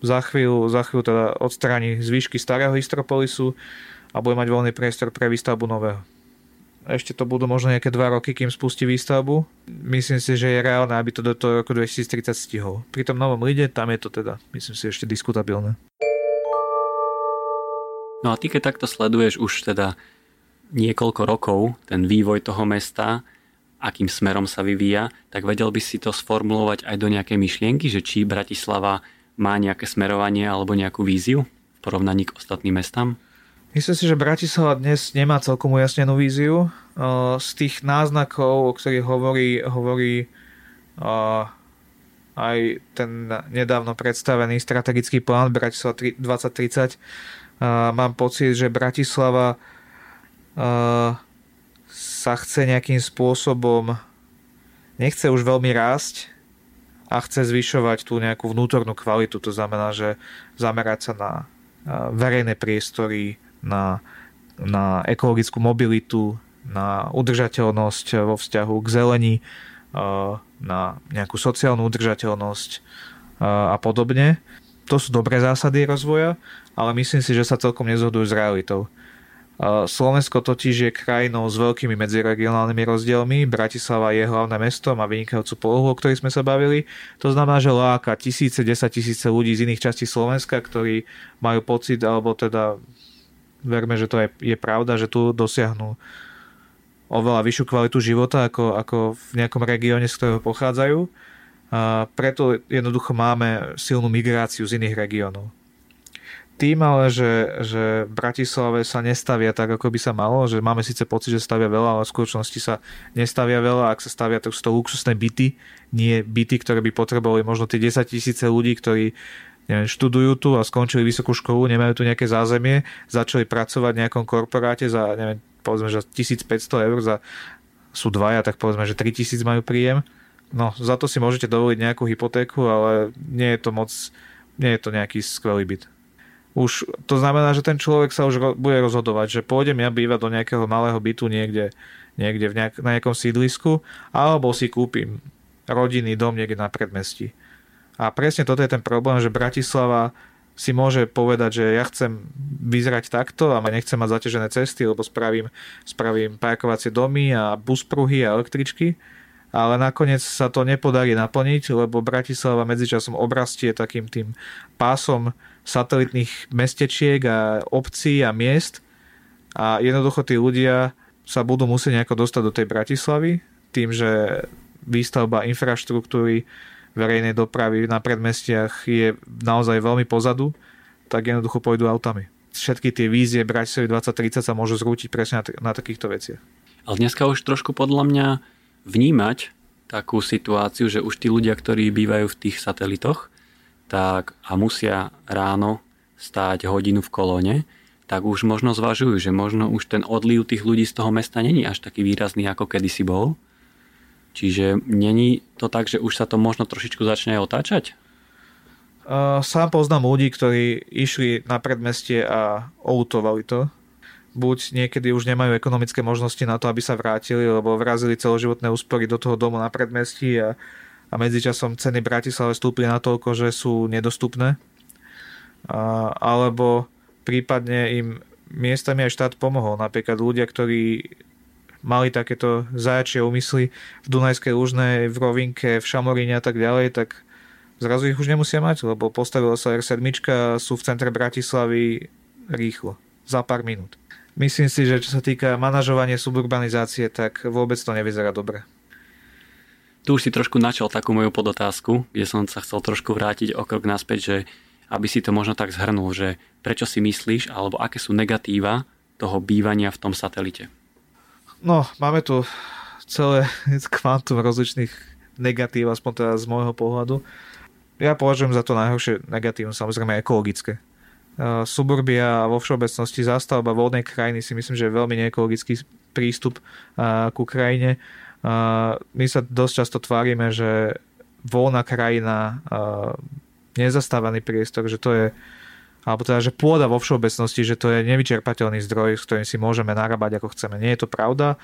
Za chvíľu, za chvíľu teda odstráni zvýšky starého Istropolisu a bude mať voľný priestor pre výstavbu nového. Ešte to budú možno nejaké dva roky, kým spustí výstavbu. Myslím si, že je reálne, aby to do toho roku 2030 stihol. Pri tom novom lide, tam je to teda, myslím si, ešte diskutabilné. No a ty keď takto sleduješ už teda niekoľko rokov ten vývoj toho mesta, akým smerom sa vyvíja, tak vedel by si to sformulovať aj do nejakej myšlienky, že či Bratislava má nejaké smerovanie alebo nejakú víziu v porovnaní k ostatným mestám? Myslím si, že Bratislava dnes nemá celkom ujasnenú víziu. Z tých náznakov, o ktorých hovorí, hovorí aj ten nedávno predstavený strategický plán Bratislava 2030, mám pocit, že Bratislava sa chce nejakým spôsobom nechce už veľmi rásť a chce zvyšovať tú nejakú vnútornú kvalitu. To znamená, že zamerať sa na verejné priestory, na, na ekologickú mobilitu, na udržateľnosť vo vzťahu k zelení, na nejakú sociálnu udržateľnosť a podobne. To sú dobré zásady rozvoja, ale myslím si, že sa celkom nezhodujú s realitou. Slovensko totiž je krajinou s veľkými medziregionálnymi rozdielmi. Bratislava je hlavné mesto, má vynikajúcu polohu, o ktorej sme sa bavili. To znamená, že láka tisíce, desať tisíce ľudí z iných častí Slovenska, ktorí majú pocit, alebo teda verme, že to je, je pravda, že tu dosiahnu oveľa vyššiu kvalitu života ako, ako v nejakom regióne, z ktorého pochádzajú. A preto jednoducho máme silnú migráciu z iných regiónov tým ale, že, že v Bratislave sa nestavia tak, ako by sa malo, že máme síce pocit, že stavia veľa, ale v skutočnosti sa nestavia veľa. Ak sa stavia, tak sú to luxusné byty, nie byty, ktoré by potrebovali možno tie 10 tisíce ľudí, ktorí neviem, študujú tu a skončili vysokú školu, nemajú tu nejaké zázemie, začali pracovať v nejakom korporáte za, neviem, povedzme, že 1500 eur za, sú dvaja, tak povedzme, že 3000 majú príjem. No, za to si môžete dovoliť nejakú hypotéku, ale nie je to moc, nie je to nejaký skvelý byt už to znamená, že ten človek sa už bude rozhodovať, že pôjdem ja bývať do nejakého malého bytu niekde, niekde v nejak, na nejakom sídlisku, alebo si kúpim rodinný dom niekde na predmestí. A presne toto je ten problém, že Bratislava si môže povedať, že ja chcem vyzerať takto a nechcem mať zaťažené cesty, lebo spravím, spravím parkovacie domy a buspruhy a električky, ale nakoniec sa to nepodarí naplniť, lebo Bratislava medzičasom obrastie takým tým pásom satelitných mestečiek a obcí a miest a jednoducho tí ľudia sa budú musieť nejako dostať do tej Bratislavy tým, že výstavba infraštruktúry verejnej dopravy na predmestiach je naozaj veľmi pozadu, tak jednoducho pôjdu autami. Všetky tie vízie Bratislavy 2030 sa môžu zrútiť presne na, t- na takýchto veciach. Ale dneska už trošku podľa mňa vnímať takú situáciu, že už tí ľudia, ktorí bývajú v tých satelitoch, tak a musia ráno stáť hodinu v kolóne, tak už možno zvažujú, že možno už ten odliv tých ľudí z toho mesta není až taký výrazný, ako kedysi bol. Čiže není to tak, že už sa to možno trošičku začne otáčať? Sám poznám ľudí, ktorí išli na predmestie a outovali to. Buď niekedy už nemajú ekonomické možnosti na to, aby sa vrátili, lebo vrazili celoživotné úspory do toho domu na predmestí a a medzičasom ceny Bratislave stúpli na toľko, že sú nedostupné. A, alebo prípadne im miestami aj štát pomohol. Napríklad ľudia, ktorí mali takéto zajačie úmysly v Dunajskej Lužnej, v Rovinke, v Šamoríne a tak ďalej, tak zrazu ich už nemusia mať, lebo postavila sa R7 a sú v centre Bratislavy rýchlo, za pár minút. Myslím si, že čo sa týka manažovania suburbanizácie, tak vôbec to nevyzerá dobre. Tu už si trošku načal takú moju podotázku, kde som sa chcel trošku vrátiť o krok naspäť, že aby si to možno tak zhrnul, že prečo si myslíš, alebo aké sú negatíva toho bývania v tom satelite? No, máme tu celé kvantum rozličných negatív, aspoň teda z môjho pohľadu. Ja považujem za to najhoršie negatívum samozrejme ekologické. Suburbia vo všeobecnosti zástavba vodnej krajiny si myslím, že je veľmi neekologický prístup ku krajine my sa dosť často tvárime, že voľná krajina, nezastávaný priestor, že to je alebo teda, že pôda vo všeobecnosti, že to je nevyčerpateľný zdroj, s ktorým si môžeme narábať ako chceme. Nie je to pravda.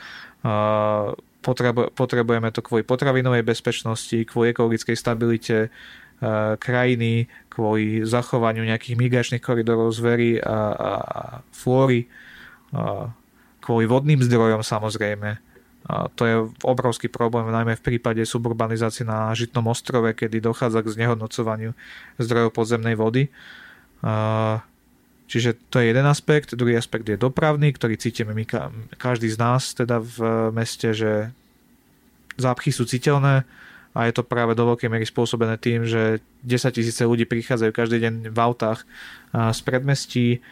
Potrebujeme to kvôli potravinovej bezpečnosti, kvôli ekologickej stabilite krajiny, kvôli zachovaniu nejakých migračných koridorov zvery a, a, a flóry, kvôli vodným zdrojom samozrejme to je obrovský problém, najmä v prípade suburbanizácie na Žitnom ostrove, kedy dochádza k znehodnocovaniu zdrojov podzemnej vody. Čiže to je jeden aspekt. Druhý aspekt je dopravný, ktorý cítime my, každý z nás teda v meste, že zápchy sú citeľné a je to práve do veľkej miery spôsobené tým, že 10 tisíce ľudí prichádzajú každý deň v autách z predmestí.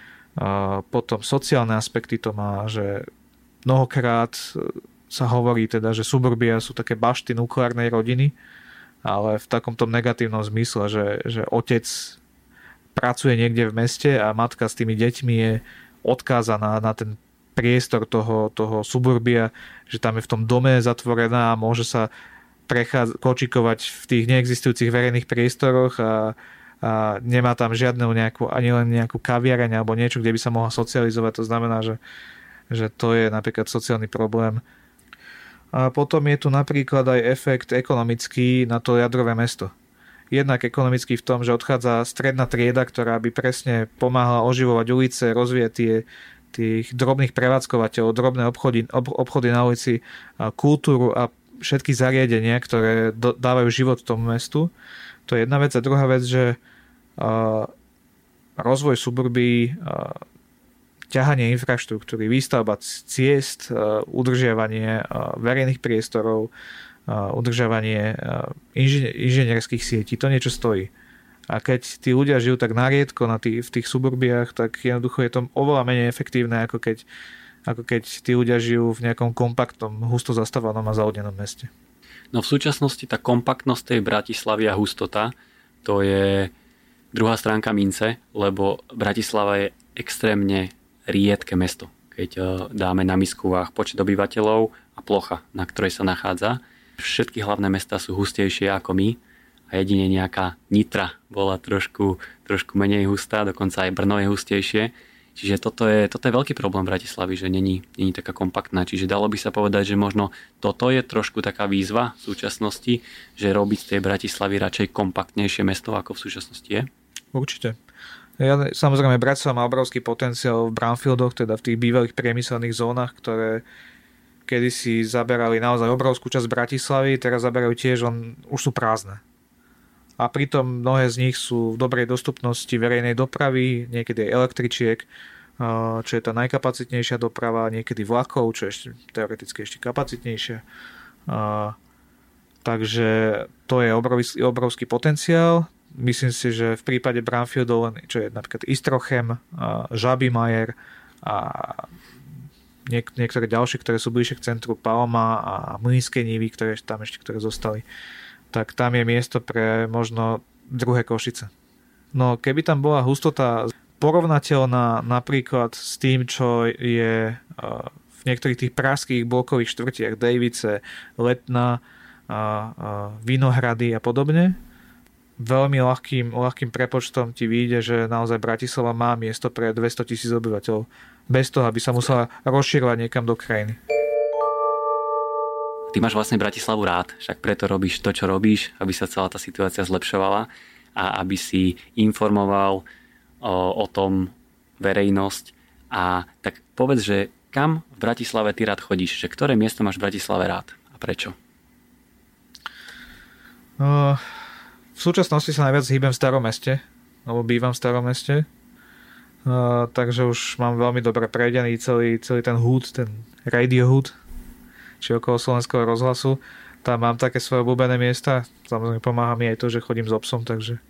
Potom sociálne aspekty to má, že mnohokrát sa hovorí teda, že suburbia sú také bašty nukleárnej rodiny, ale v takomto negatívnom zmysle, že, že otec pracuje niekde v meste a matka s tými deťmi je odkázaná na ten priestor toho, toho suburbia, že tam je v tom dome zatvorená a môže sa prechádza, kočikovať v tých neexistujúcich verejných priestoroch a, a nemá tam žiadnu nejakú, ani len nejakú kaviareň alebo niečo, kde by sa mohla socializovať. To znamená, že, že to je napríklad sociálny problém a potom je tu napríklad aj efekt ekonomický na to jadrové mesto. Jednak ekonomický v tom, že odchádza stredná trieda, ktorá by presne pomáhala oživovať ulice, rozvíjať tie, tých drobných prevádzkovateľov, drobné obchody, ob, obchody na ulici, a kultúru a všetky zariadenia, ktoré do, dávajú život tomu mestu. To je jedna vec. A druhá vec, že a, rozvoj suburby a, ťahanie infraštruktúry, výstavba ciest, e, udržiavanie e, verejných priestorov, e, udržiavanie inžinierských sietí, to niečo stojí. A keď tí ľudia žijú tak nariedko na tých, v tých suburbiách, tak jednoducho je to oveľa menej efektívne, ako keď, ako keď tí ľudia žijú v nejakom kompaktnom, husto zastavanom a zaudnenom meste. No v súčasnosti tá kompaktnosť tej Bratislavy a hustota, to je druhá stránka mince, lebo Bratislava je extrémne riedke mesto. Keď e, dáme na misku váh počet obyvateľov a plocha, na ktorej sa nachádza. Všetky hlavné mesta sú hustejšie ako my a jedine nejaká Nitra bola trošku, trošku menej hustá, dokonca aj Brno je hustejšie. Čiže toto je, toto je veľký problém Bratislavy, že není, není taká kompaktná. Čiže dalo by sa povedať, že možno toto je trošku taká výzva v súčasnosti, že robiť z tej Bratislavy radšej kompaktnejšie mesto, ako v súčasnosti je? Určite. Ja, samozrejme, Bratislava má obrovský potenciál v brownfieldoch, teda v tých bývalých priemyselných zónach, ktoré kedysi zaberali naozaj obrovskú časť Bratislavy, teraz zaberajú tiež, len už sú prázdne. A pritom mnohé z nich sú v dobrej dostupnosti verejnej dopravy, niekedy aj električiek, čo je tá najkapacitnejšia doprava, niekedy vlakov, čo je ešte, teoreticky ešte kapacitnejšia. Takže to je obrovský, obrovský potenciál myslím si, že v prípade Brownfieldov, čo je napríklad Istrochem, Žabimajer a niek- niektoré ďalšie, ktoré sú bližšie k centru Palma a Mlynské nivy, ktoré tam ešte ktoré zostali, tak tam je miesto pre možno druhé Košice. No keby tam bola hustota porovnateľná napríklad s tým, čo je v niektorých tých praských blokových štvrtiach Davice, Letna, Vinohrady a podobne, veľmi ľahkým, ľahkým prepočtom ti vyjde, že naozaj Bratislava má miesto pre 200 tisíc obyvateľov. Bez toho, aby sa musela rozširovať niekam do krajiny. Ty máš vlastne Bratislavu rád, však preto robíš to, čo robíš, aby sa celá tá situácia zlepšovala a aby si informoval o, o tom verejnosť. A tak povedz, že kam v Bratislave ty rád chodíš? Že ktoré miesto máš v Bratislave rád a prečo? Uh, v súčasnosti sa najviac hýbem v starom meste, lebo bývam v starom meste. Uh, takže už mám veľmi dobre prejdený celý, celý ten hood, ten radio hood, či okolo slovenského rozhlasu. Tam mám také svoje obľúbené miesta. Samozrejme pomáha mi aj to, že chodím s obsom, takže,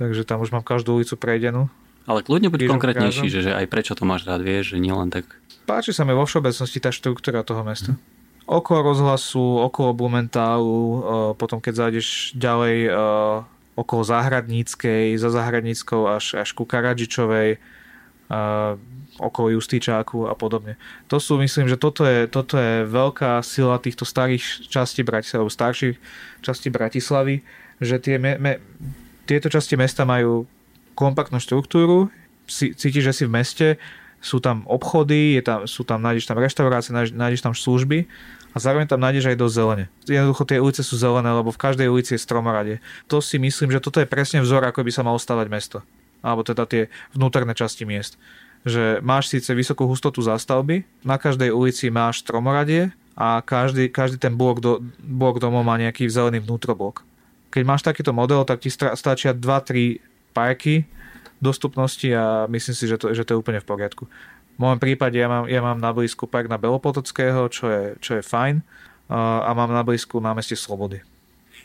takže tam už mám každú ulicu prejdenú. Ale kľudne buď konkrétnejší, že, že aj prečo to máš rád, vieš, že nielen tak... Páči sa mi vo všeobecnosti tá štruktúra toho mesta. Hm okolo rozhlasu, okolo Blumentálu, eh, potom keď zájdeš ďalej eh, okolo Záhradníckej, za Záhradníckou až, až ku Karadžičovej, eh, okolo Justičáku a podobne. To sú, myslím, že toto je, toto je veľká sila týchto starých častí Bratislavy, starších častí Bratislavy, že tie me, me, tieto časti mesta majú kompaktnú štruktúru, cítiš, že si v meste, sú tam obchody, je tam, sú tam, nájdeš tam reštaurácie, nájdeš, tam služby a zároveň tam nájdeš aj do zelene. Jednoducho tie ulice sú zelené, lebo v každej ulici je stromoradie. To si myslím, že toto je presne vzor, ako by sa malo stavať mesto. Alebo teda tie vnútorné časti miest. Že máš síce vysokú hustotu zástavby, na každej ulici máš stromoradie a každý, každý ten blok, do, blok domov má nejaký zelený vnútroblok. Keď máš takýto model, tak ti stačia 2-3 parky dostupnosti a myslím si, že to, že to je úplne v poriadku. V mojom prípade ja mám, ja mám na blízku park na Belopotockého, čo je, čo je fajn a mám na blízku námestie Slobody.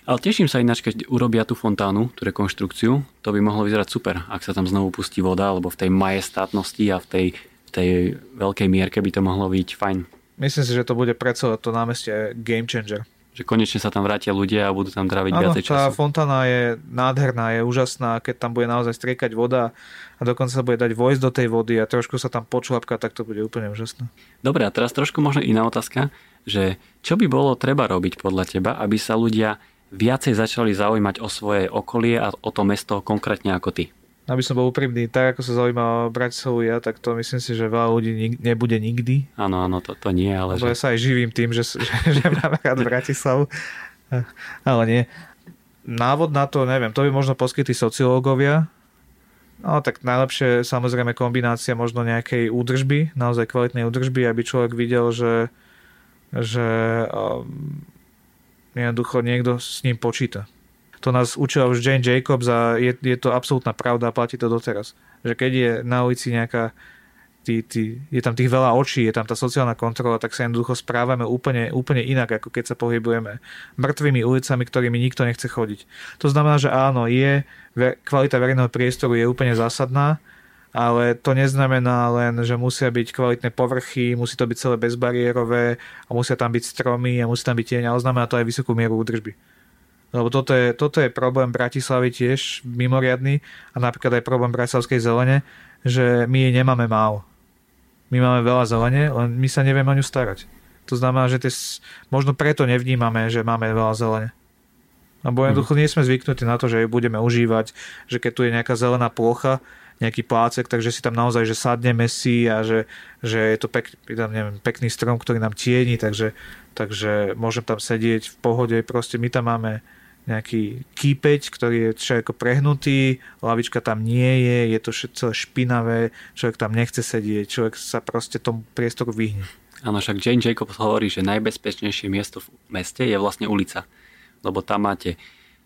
Ale teším sa ináč, keď urobia tú fontánu, tú rekonštrukciu. To by mohlo vyzerať super, ak sa tam znovu pustí voda, alebo v tej majestátnosti a v tej, v tej veľkej mierke by to mohlo byť fajn. Myslím si, že to bude pre celé to námestie game changer že konečne sa tam vrátia ľudia a budú tam tráviť ano, viacej času. tá fontána je nádherná, je úžasná, keď tam bude naozaj striekať voda a dokonca sa bude dať vojsť do tej vody a trošku sa tam počlapka, tak to bude úplne úžasné. Dobre, a teraz trošku možno iná otázka, že čo by bolo treba robiť podľa teba, aby sa ľudia viacej začali zaujímať o svoje okolie a o to mesto konkrétne ako ty? Aby som bol úprimný, tak ako sa zaujíma o Bratislavu ja, tak to myslím si, že veľa ľudí nik- nebude nikdy. Áno, áno, to, to nie, ale... Lebo že... ja sa aj živím tým, že, že, že mám rád Bratislavu. Ale nie. Návod na to, neviem, to by možno poskytli sociológovia. No tak najlepšie samozrejme kombinácia možno nejakej údržby, naozaj kvalitnej údržby, aby človek videl, že, že um, jednoducho niekto s ním počíta. To nás učila už Jane Jacobs a je, je to absolútna pravda a platí to doteraz. Že keď je na ulici nejaká Tý, tý, je tam tých veľa očí, je tam tá sociálna kontrola, tak sa jednoducho správame úplne, úplne inak, ako keď sa pohybujeme mŕtvými ulicami, ktorými nikto nechce chodiť. To znamená, že áno, je, kvalita verejného priestoru je úplne zásadná, ale to neznamená len, že musia byť kvalitné povrchy, musí to byť celé bezbariérové a musia tam byť stromy a musí tam byť tieň, ale znamená to aj vysokú mieru údržby. Lebo toto je, toto je problém Bratislavy tiež mimoriadný a napríklad aj problém Bratislavskej zelene, že my jej nemáme málo. My máme veľa zelene, len my sa nevieme o ňu starať. To znamená, že tie, možno preto nevnímame, že máme veľa zelene. Lebo jednoducho nie sme zvyknutí na to, že ju budeme užívať, že keď tu je nejaká zelená plocha, nejaký plácek, takže si tam naozaj, že sadneme si a že, že je to pek, tam, neviem, pekný strom, ktorý nám tieni, takže, takže môžem tam sedieť v pohode. Proste my tam máme nejaký kýpeť, ktorý je všetko prehnutý, lavička tam nie je, je to všetko špinavé, človek tam nechce sedieť, človek sa proste tomu priestoru vyhne. Áno, však Jane Jacobs hovorí, že najbezpečnejšie miesto v meste je vlastne ulica, lebo tam máte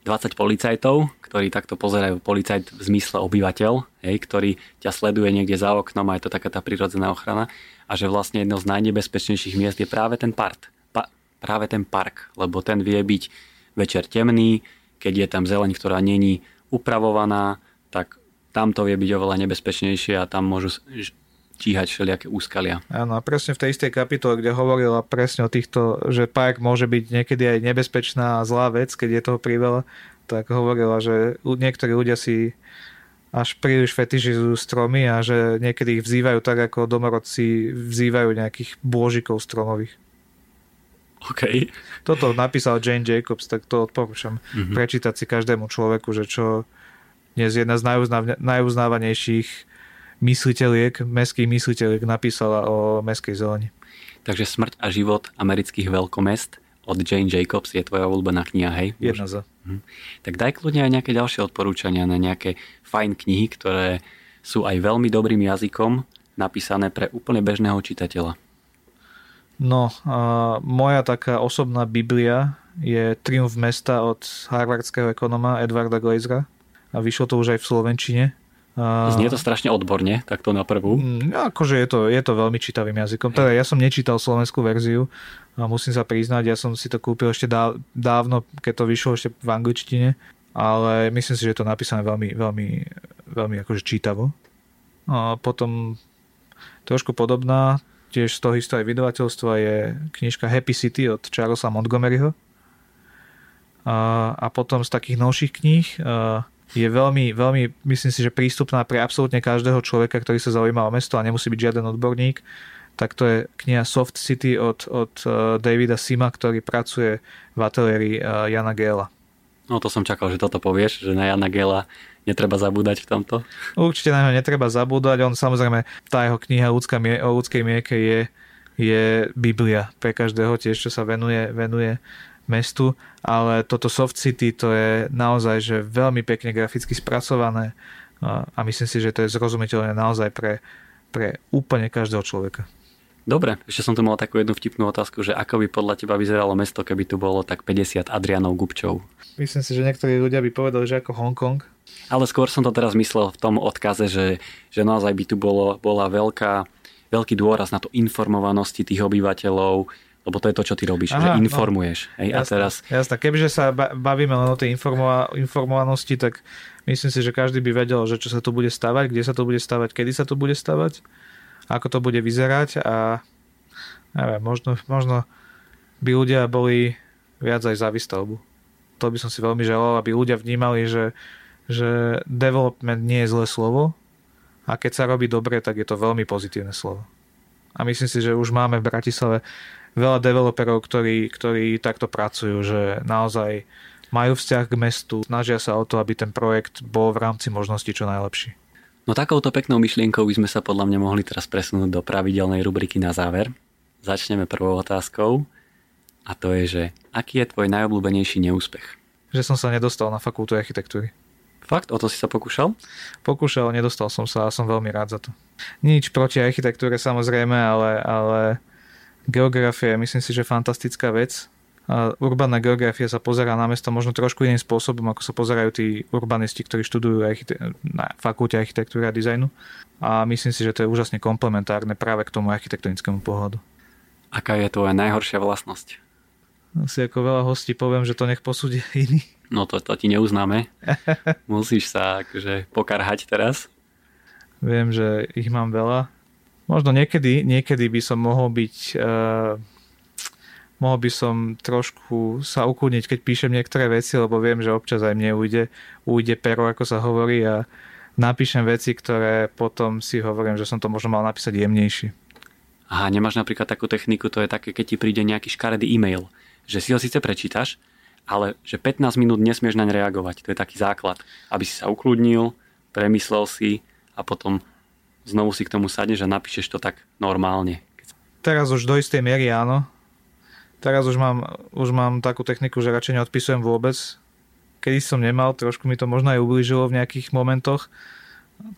20 policajtov, ktorí takto pozerajú policajt v zmysle obyvateľ, hej, ktorý ťa sleduje niekde za oknom a je to taká tá prirodzená ochrana a že vlastne jedno z najnebezpečnejších miest je práve ten park. Pa, práve ten park, lebo ten vie byť večer temný, keď je tam zeleň, ktorá není upravovaná, tak tam to vie byť oveľa nebezpečnejšie a tam môžu číhať všelijaké úskalia. Áno, a presne v tej istej kapitole, kde hovorila presne o týchto, že park môže byť niekedy aj nebezpečná a zlá vec, keď je toho priveľa, tak hovorila, že niektorí ľudia si až príliš fetišizujú stromy a že niekedy ich vzývajú tak, ako domorodci vzývajú nejakých bôžikov stromových. OK. Toto napísal Jane Jacobs, tak to odporúčam mm-hmm. prečítať si každému človeku, že čo dnes jedna z najuznáv- najuznávanejších mysliteľiek, mestských mysliteľiek napísala o mestskej zeleni. Takže Smrť a život amerických veľkomest od Jane Jacobs je tvoja obľúbená kniha, hej? Jedna za. Mhm. Tak daj kľudne aj nejaké ďalšie odporúčania na nejaké fajn knihy, ktoré sú aj veľmi dobrým jazykom napísané pre úplne bežného čitateľa. No, a moja taká osobná biblia je Triumf mesta od harvardského ekonoma Edwarda Glazera a vyšlo to už aj v Slovenčine. Znie to strašne odborne, takto na prvú. Mm, akože je to, je to veľmi čítavým jazykom. Teda ja som nečítal slovenskú verziu a musím sa priznať, ja som si to kúpil ešte dávno, keď to vyšlo ešte v angličtine, ale myslím si, že je to napísané veľmi, veľmi, veľmi akože čítavo. A potom trošku podobná, tiež z toho isté aj vydavateľstva je knižka Happy City od Charlesa Montgomeryho. A, potom z takých novších kníh je veľmi, veľmi, myslím si, že prístupná pre absolútne každého človeka, ktorý sa zaujíma o mesto a nemusí byť žiaden odborník. Tak to je kniha Soft City od, od uh, Davida Sima, ktorý pracuje v ateliéri uh, Jana Gela. No to som čakal, že toto povieš, že na Jana Gela netreba zabúdať v tomto. Určite na neho netreba zabúdať. On samozrejme, tá jeho kniha ľudská, o ľudskej mieke je, je Biblia pre každého tiež, čo sa venuje, venuje mestu, ale toto Soft City to je naozaj že veľmi pekne graficky spracované a myslím si, že to je zrozumiteľné naozaj pre, pre úplne každého človeka. Dobre, ešte som tu mal takú jednu vtipnú otázku, že ako by podľa teba vyzeralo mesto, keby tu bolo tak 50 Adrianov Gubčov? Myslím si, že niektorí ľudia by povedali, že ako Hongkong. Ale skôr som to teraz myslel v tom odkaze, že, že naozaj by tu bolo, bola veľká, veľký dôraz na to informovanosti tých obyvateľov, lebo to je to, čo ty robíš, Aha, že no. informuješ. No, hej, jasné, a teraz... jasné, kebyže sa bavíme len o tej informova- informovanosti, tak myslím si, že každý by vedel, že čo sa tu bude stavať, kde sa to bude stavať, kedy sa to bude stavať, ako to bude vyzerať a neviem, možno, možno by ľudia boli viac aj za výstavbu. To by som si veľmi želal, aby ľudia vnímali, že, že development nie je zlé slovo a keď sa robí dobre, tak je to veľmi pozitívne slovo. A myslím si, že už máme v Bratislave veľa developerov, ktorí, ktorí takto pracujú, že naozaj majú vzťah k mestu, snažia sa o to, aby ten projekt bol v rámci možností čo najlepší. No takouto peknou myšlienkou by sme sa podľa mňa mohli teraz presunúť do pravidelnej rubriky na záver. Začneme prvou otázkou a to je, že aký je tvoj najobľúbenejší neúspech? Že som sa nedostal na fakultu architektúry. Fakt? O to si sa pokúšal? Pokúšal, nedostal som sa a som veľmi rád za to. Nič proti architektúre samozrejme, ale, ale Geografia je myslím si, že fantastická vec. Urbaná geografia sa pozerá na mesto možno trošku iným spôsobom, ako sa pozerajú tí urbanisti, ktorí študujú archite- na fakulte architektúry a dizajnu. A myslím si, že to je úžasne komplementárne práve k tomu architektonickému pohľadu. Aká je tvoja najhoršia vlastnosť? Asi ako veľa hostí poviem, že to nech posúdia iní. No to, to ti neuznáme. Musíš sa akože pokarhať teraz. Viem, že ich mám veľa. Možno niekedy, niekedy by som mohol byť uh, mohol by som trošku sa ukludniť, keď píšem niektoré veci, lebo viem, že občas aj mne ujde, ujde pero, ako sa hovorí a napíšem veci, ktoré potom si hovorím, že som to možno mal napísať jemnejšie. Aha, nemáš napríklad takú techniku, to je také, keď ti príde nejaký škaredý e-mail, že si ho síce prečítaš, ale že 15 minút nesmieš naň reagovať. To je taký základ, aby si sa ukludnil, premyslel si a potom znovu si k tomu sadneš a napíšeš to tak normálne. Teraz už do istej miery áno. Teraz už mám, už mám takú techniku, že radšej neodpisujem vôbec. Kedy som nemal, trošku mi to možno aj ublížilo v nejakých momentoch.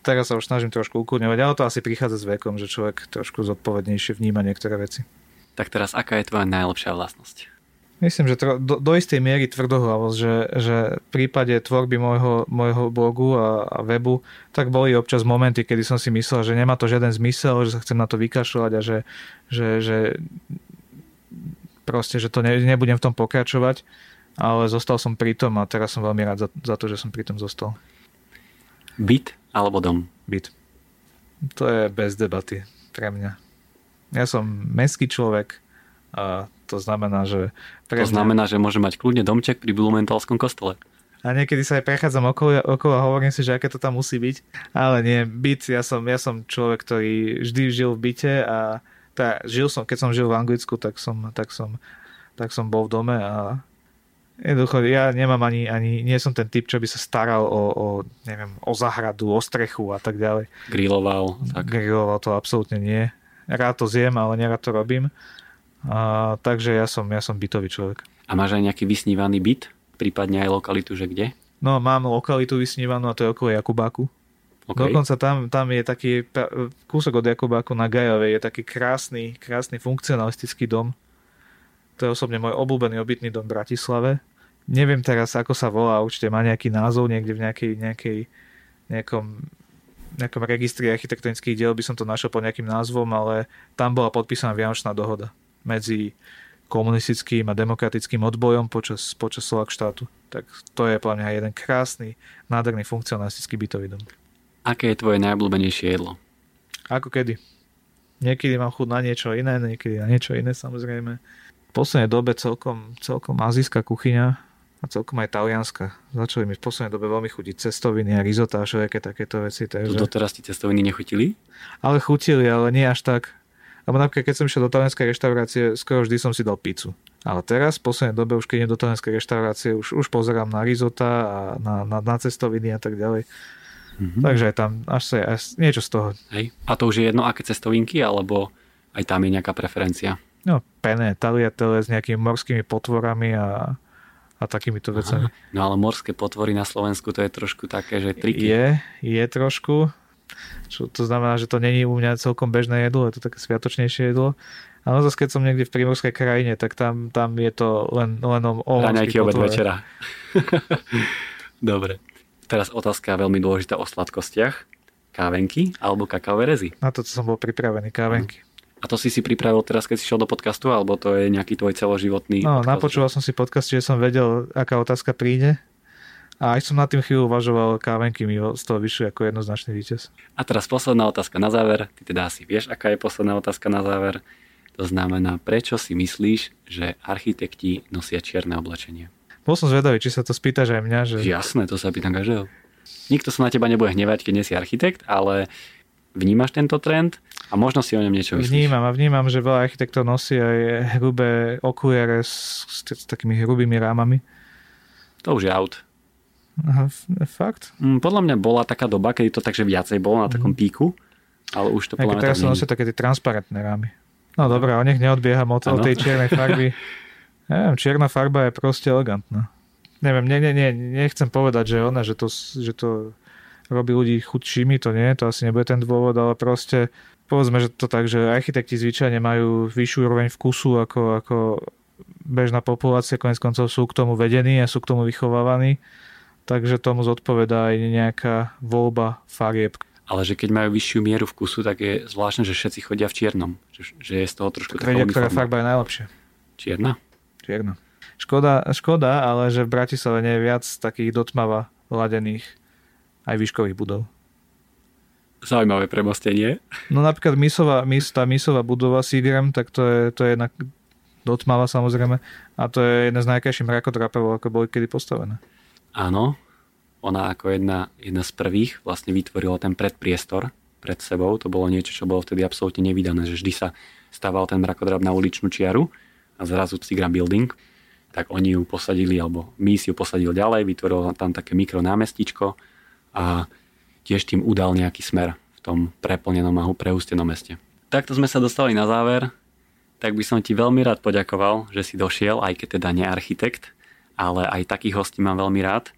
Teraz sa už snažím trošku ukludňovať, ale to asi prichádza s vekom, že človek trošku zodpovednejšie vníma niektoré veci. Tak teraz, aká je tvoja najlepšia vlastnosť? Myslím, že tro, do, do istej miery tvrdohlavosť, že, že v prípade tvorby môjho, môjho blogu a, a webu, tak boli občas momenty, kedy som si myslel, že nemá to žiaden zmysel, že sa chcem na to vykašľať a že, že, že proste, že to ne, nebudem v tom pokračovať, ale zostal som pri tom a teraz som veľmi rád za, za to, že som pri tom zostal. Byt alebo dom? Byt. To je bez debaty pre mňa. Ja som mestský človek a to znamená, že... Pre to mňa... znamená, že môže mať kľudne domček pri Blumentalskom kostole. A niekedy sa aj prechádzam okolo, okolo a hovorím si, že aké to tam musí byť. Ale nie, byt, ja som, ja som človek, ktorý vždy žil v byte a tá, žil som, keď som žil v Anglicku, tak som, tak som, tak som bol v dome a Jednoducho, ja nemám ani, ani, nie som ten typ, čo by sa staral o, o, neviem, o zahradu, o strechu a tak ďalej. Griloval. Tak. Griloval to absolútne nie. Rád to zjem, ale nerad to robím. A, takže ja som, ja som bytový človek. A máš aj nejaký vysnívaný byt? Prípadne aj lokalitu, že kde? No, mám lokalitu vysnívanú a to je okolo Jakubáku. Okay. Dokonca tam, tam je taký kúsok od Jakubáku na Gajove, je taký krásny, krásny funkcionalistický dom. To je osobne môj obľúbený obytný dom v Bratislave neviem teraz, ako sa volá, určite má nejaký názov niekde v nejakej, nejakej, nejakom, nejakom registri architektonických diel by som to našiel pod nejakým názvom, ale tam bola podpísaná Vianočná dohoda medzi komunistickým a demokratickým odbojom počas, počas Slovak štátu. Tak to je podľa mňa jeden krásny, nádherný funkcionalistický bytový dom. Aké je tvoje najobľúbenejšie jedlo? Ako kedy. Niekedy mám chuť na niečo iné, niekedy na niečo iné samozrejme. V poslednej dobe celkom, celkom azijská kuchyňa a celkom aj talianska. Začali mi v poslednej dobe veľmi chutiť cestoviny a risotá a všelijaké takéto veci. Takže... Doteraz ti cestoviny nechutili? Ale chutili, ale nie až tak. Lebo napríklad, keď som išiel do talianskej reštaurácie, skoro vždy som si dal pizzu. Ale teraz, v poslednej dobe, už keď idem do talianskej reštaurácie, už, už pozerám na risotá a na, na, na cestoviny a tak ďalej. Mm-hmm. Takže aj tam až sa až niečo z toho. Hej. A to už je jedno, aké cestovinky, alebo aj tam je nejaká preferencia? No, pene, taliatele s nejakými morskými potvorami a a takýmito vecami. Aha. No ale morské potvory na Slovensku to je trošku také, že triky. Je, je trošku. Čo to znamená, že to není u mňa celkom bežné jedlo, je to také sviatočnejšie jedlo. Ale zase keď som niekde v primorskej krajine, tak tam, tam je to len, len o, o nejaký obed večera. Dobre. Teraz otázka veľmi dôležitá o sladkostiach. Kávenky alebo kakaové rezy? Na to som bol pripravený, kávenky. A to si si pripravil teraz, keď si šiel do podcastu, alebo to je nejaký tvoj celoživotný No, podcast? napočúval som si podcast, že som vedel, aká otázka príde. A aj som na tým chvíľu uvažoval, kávenky mi z toho vyšli ako jednoznačný víťaz. A teraz posledná otázka na záver. Ty teda asi vieš, aká je posledná otázka na záver. To znamená, prečo si myslíš, že architekti nosia čierne oblečenie? Bol som zvedavý, či sa to spýtaš aj mňa. Že... Jasné, to sa pýtam každého. Nikto sa na teba nebude hnevať, keď nie si architekt, ale vnímaš tento trend a možno si o ňom niečo myslíš. Vnímam a vnímam, že veľa architektov nosí aj hrubé okuliare s, s, s takými hrubými rámami. To už je out. Aha, fakt? Mm, podľa mňa bola taká doba, kedy to takže viacej bolo na takom mm. píku, ale už to podľa mňa teraz sa nosia také tie transparentné rámy. No dobré, o nech neodbieham od, od tej čiernej farby. Neviem, čierna farba je proste elegantná. Neviem, ne, ne, ne, nechcem povedať, že ona, že to, že to robí ľudí chudšími, to nie, to asi nebude ten dôvod, ale proste povedzme, že to tak, že architekti zvyčajne majú vyššiu úroveň vkusu ako, ako bežná populácia, konec koncov sú k tomu vedení a sú k tomu vychovávaní, takže tomu zodpovedá aj nejaká voľba farieb. Ale že keď majú vyššiu mieru vkusu, tak je zvláštne, že všetci chodia v čiernom. Že, že je z toho trošku taká ktorá farba je najlepšia. Čierna? Čierna. Škoda, škoda, ale že v Bratislave nie je viac takých dotmava ladených aj výškových budov. Zaujímavé premostenie. No napríklad misová, mis, tá misová budova Sigrem, tak to je, to je jedna dotmava samozrejme a to je jedna z najkrajších mrakodrapov, ako boli kedy postavené. Áno, ona ako jedna, jedna z prvých vlastne vytvorila ten predpriestor pred sebou. To bolo niečo, čo bolo vtedy absolútne nevydané, že vždy sa stával ten mrakodrap na uličnú čiaru a zrazu Sigram Building tak oni ju posadili, alebo my si ju posadili ďalej, vytvoril tam také mikro námestičko a tiež tým udal nejaký smer v tom preplnenom a preústenom meste. Takto sme sa dostali na záver, tak by som ti veľmi rád poďakoval, že si došiel, aj keď teda nie architekt, ale aj takých hostí mám veľmi rád,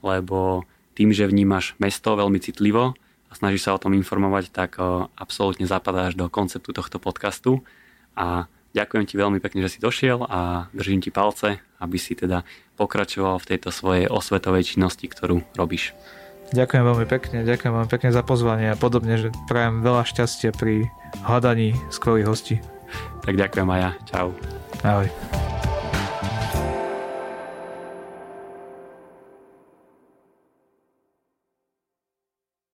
lebo tým, že vnímaš mesto veľmi citlivo a snažíš sa o tom informovať, tak absolútne zapadáš do konceptu tohto podcastu a ďakujem ti veľmi pekne, že si došiel a držím ti palce, aby si teda pokračoval v tejto svojej osvetovej činnosti, ktorú robíš. Ďakujem veľmi pekne, ďakujem veľmi pekne za pozvanie a podobne, že prajem veľa šťastia pri hľadaní skvelých hostí. Tak ďakujem aj ja. Čau. Ahoj.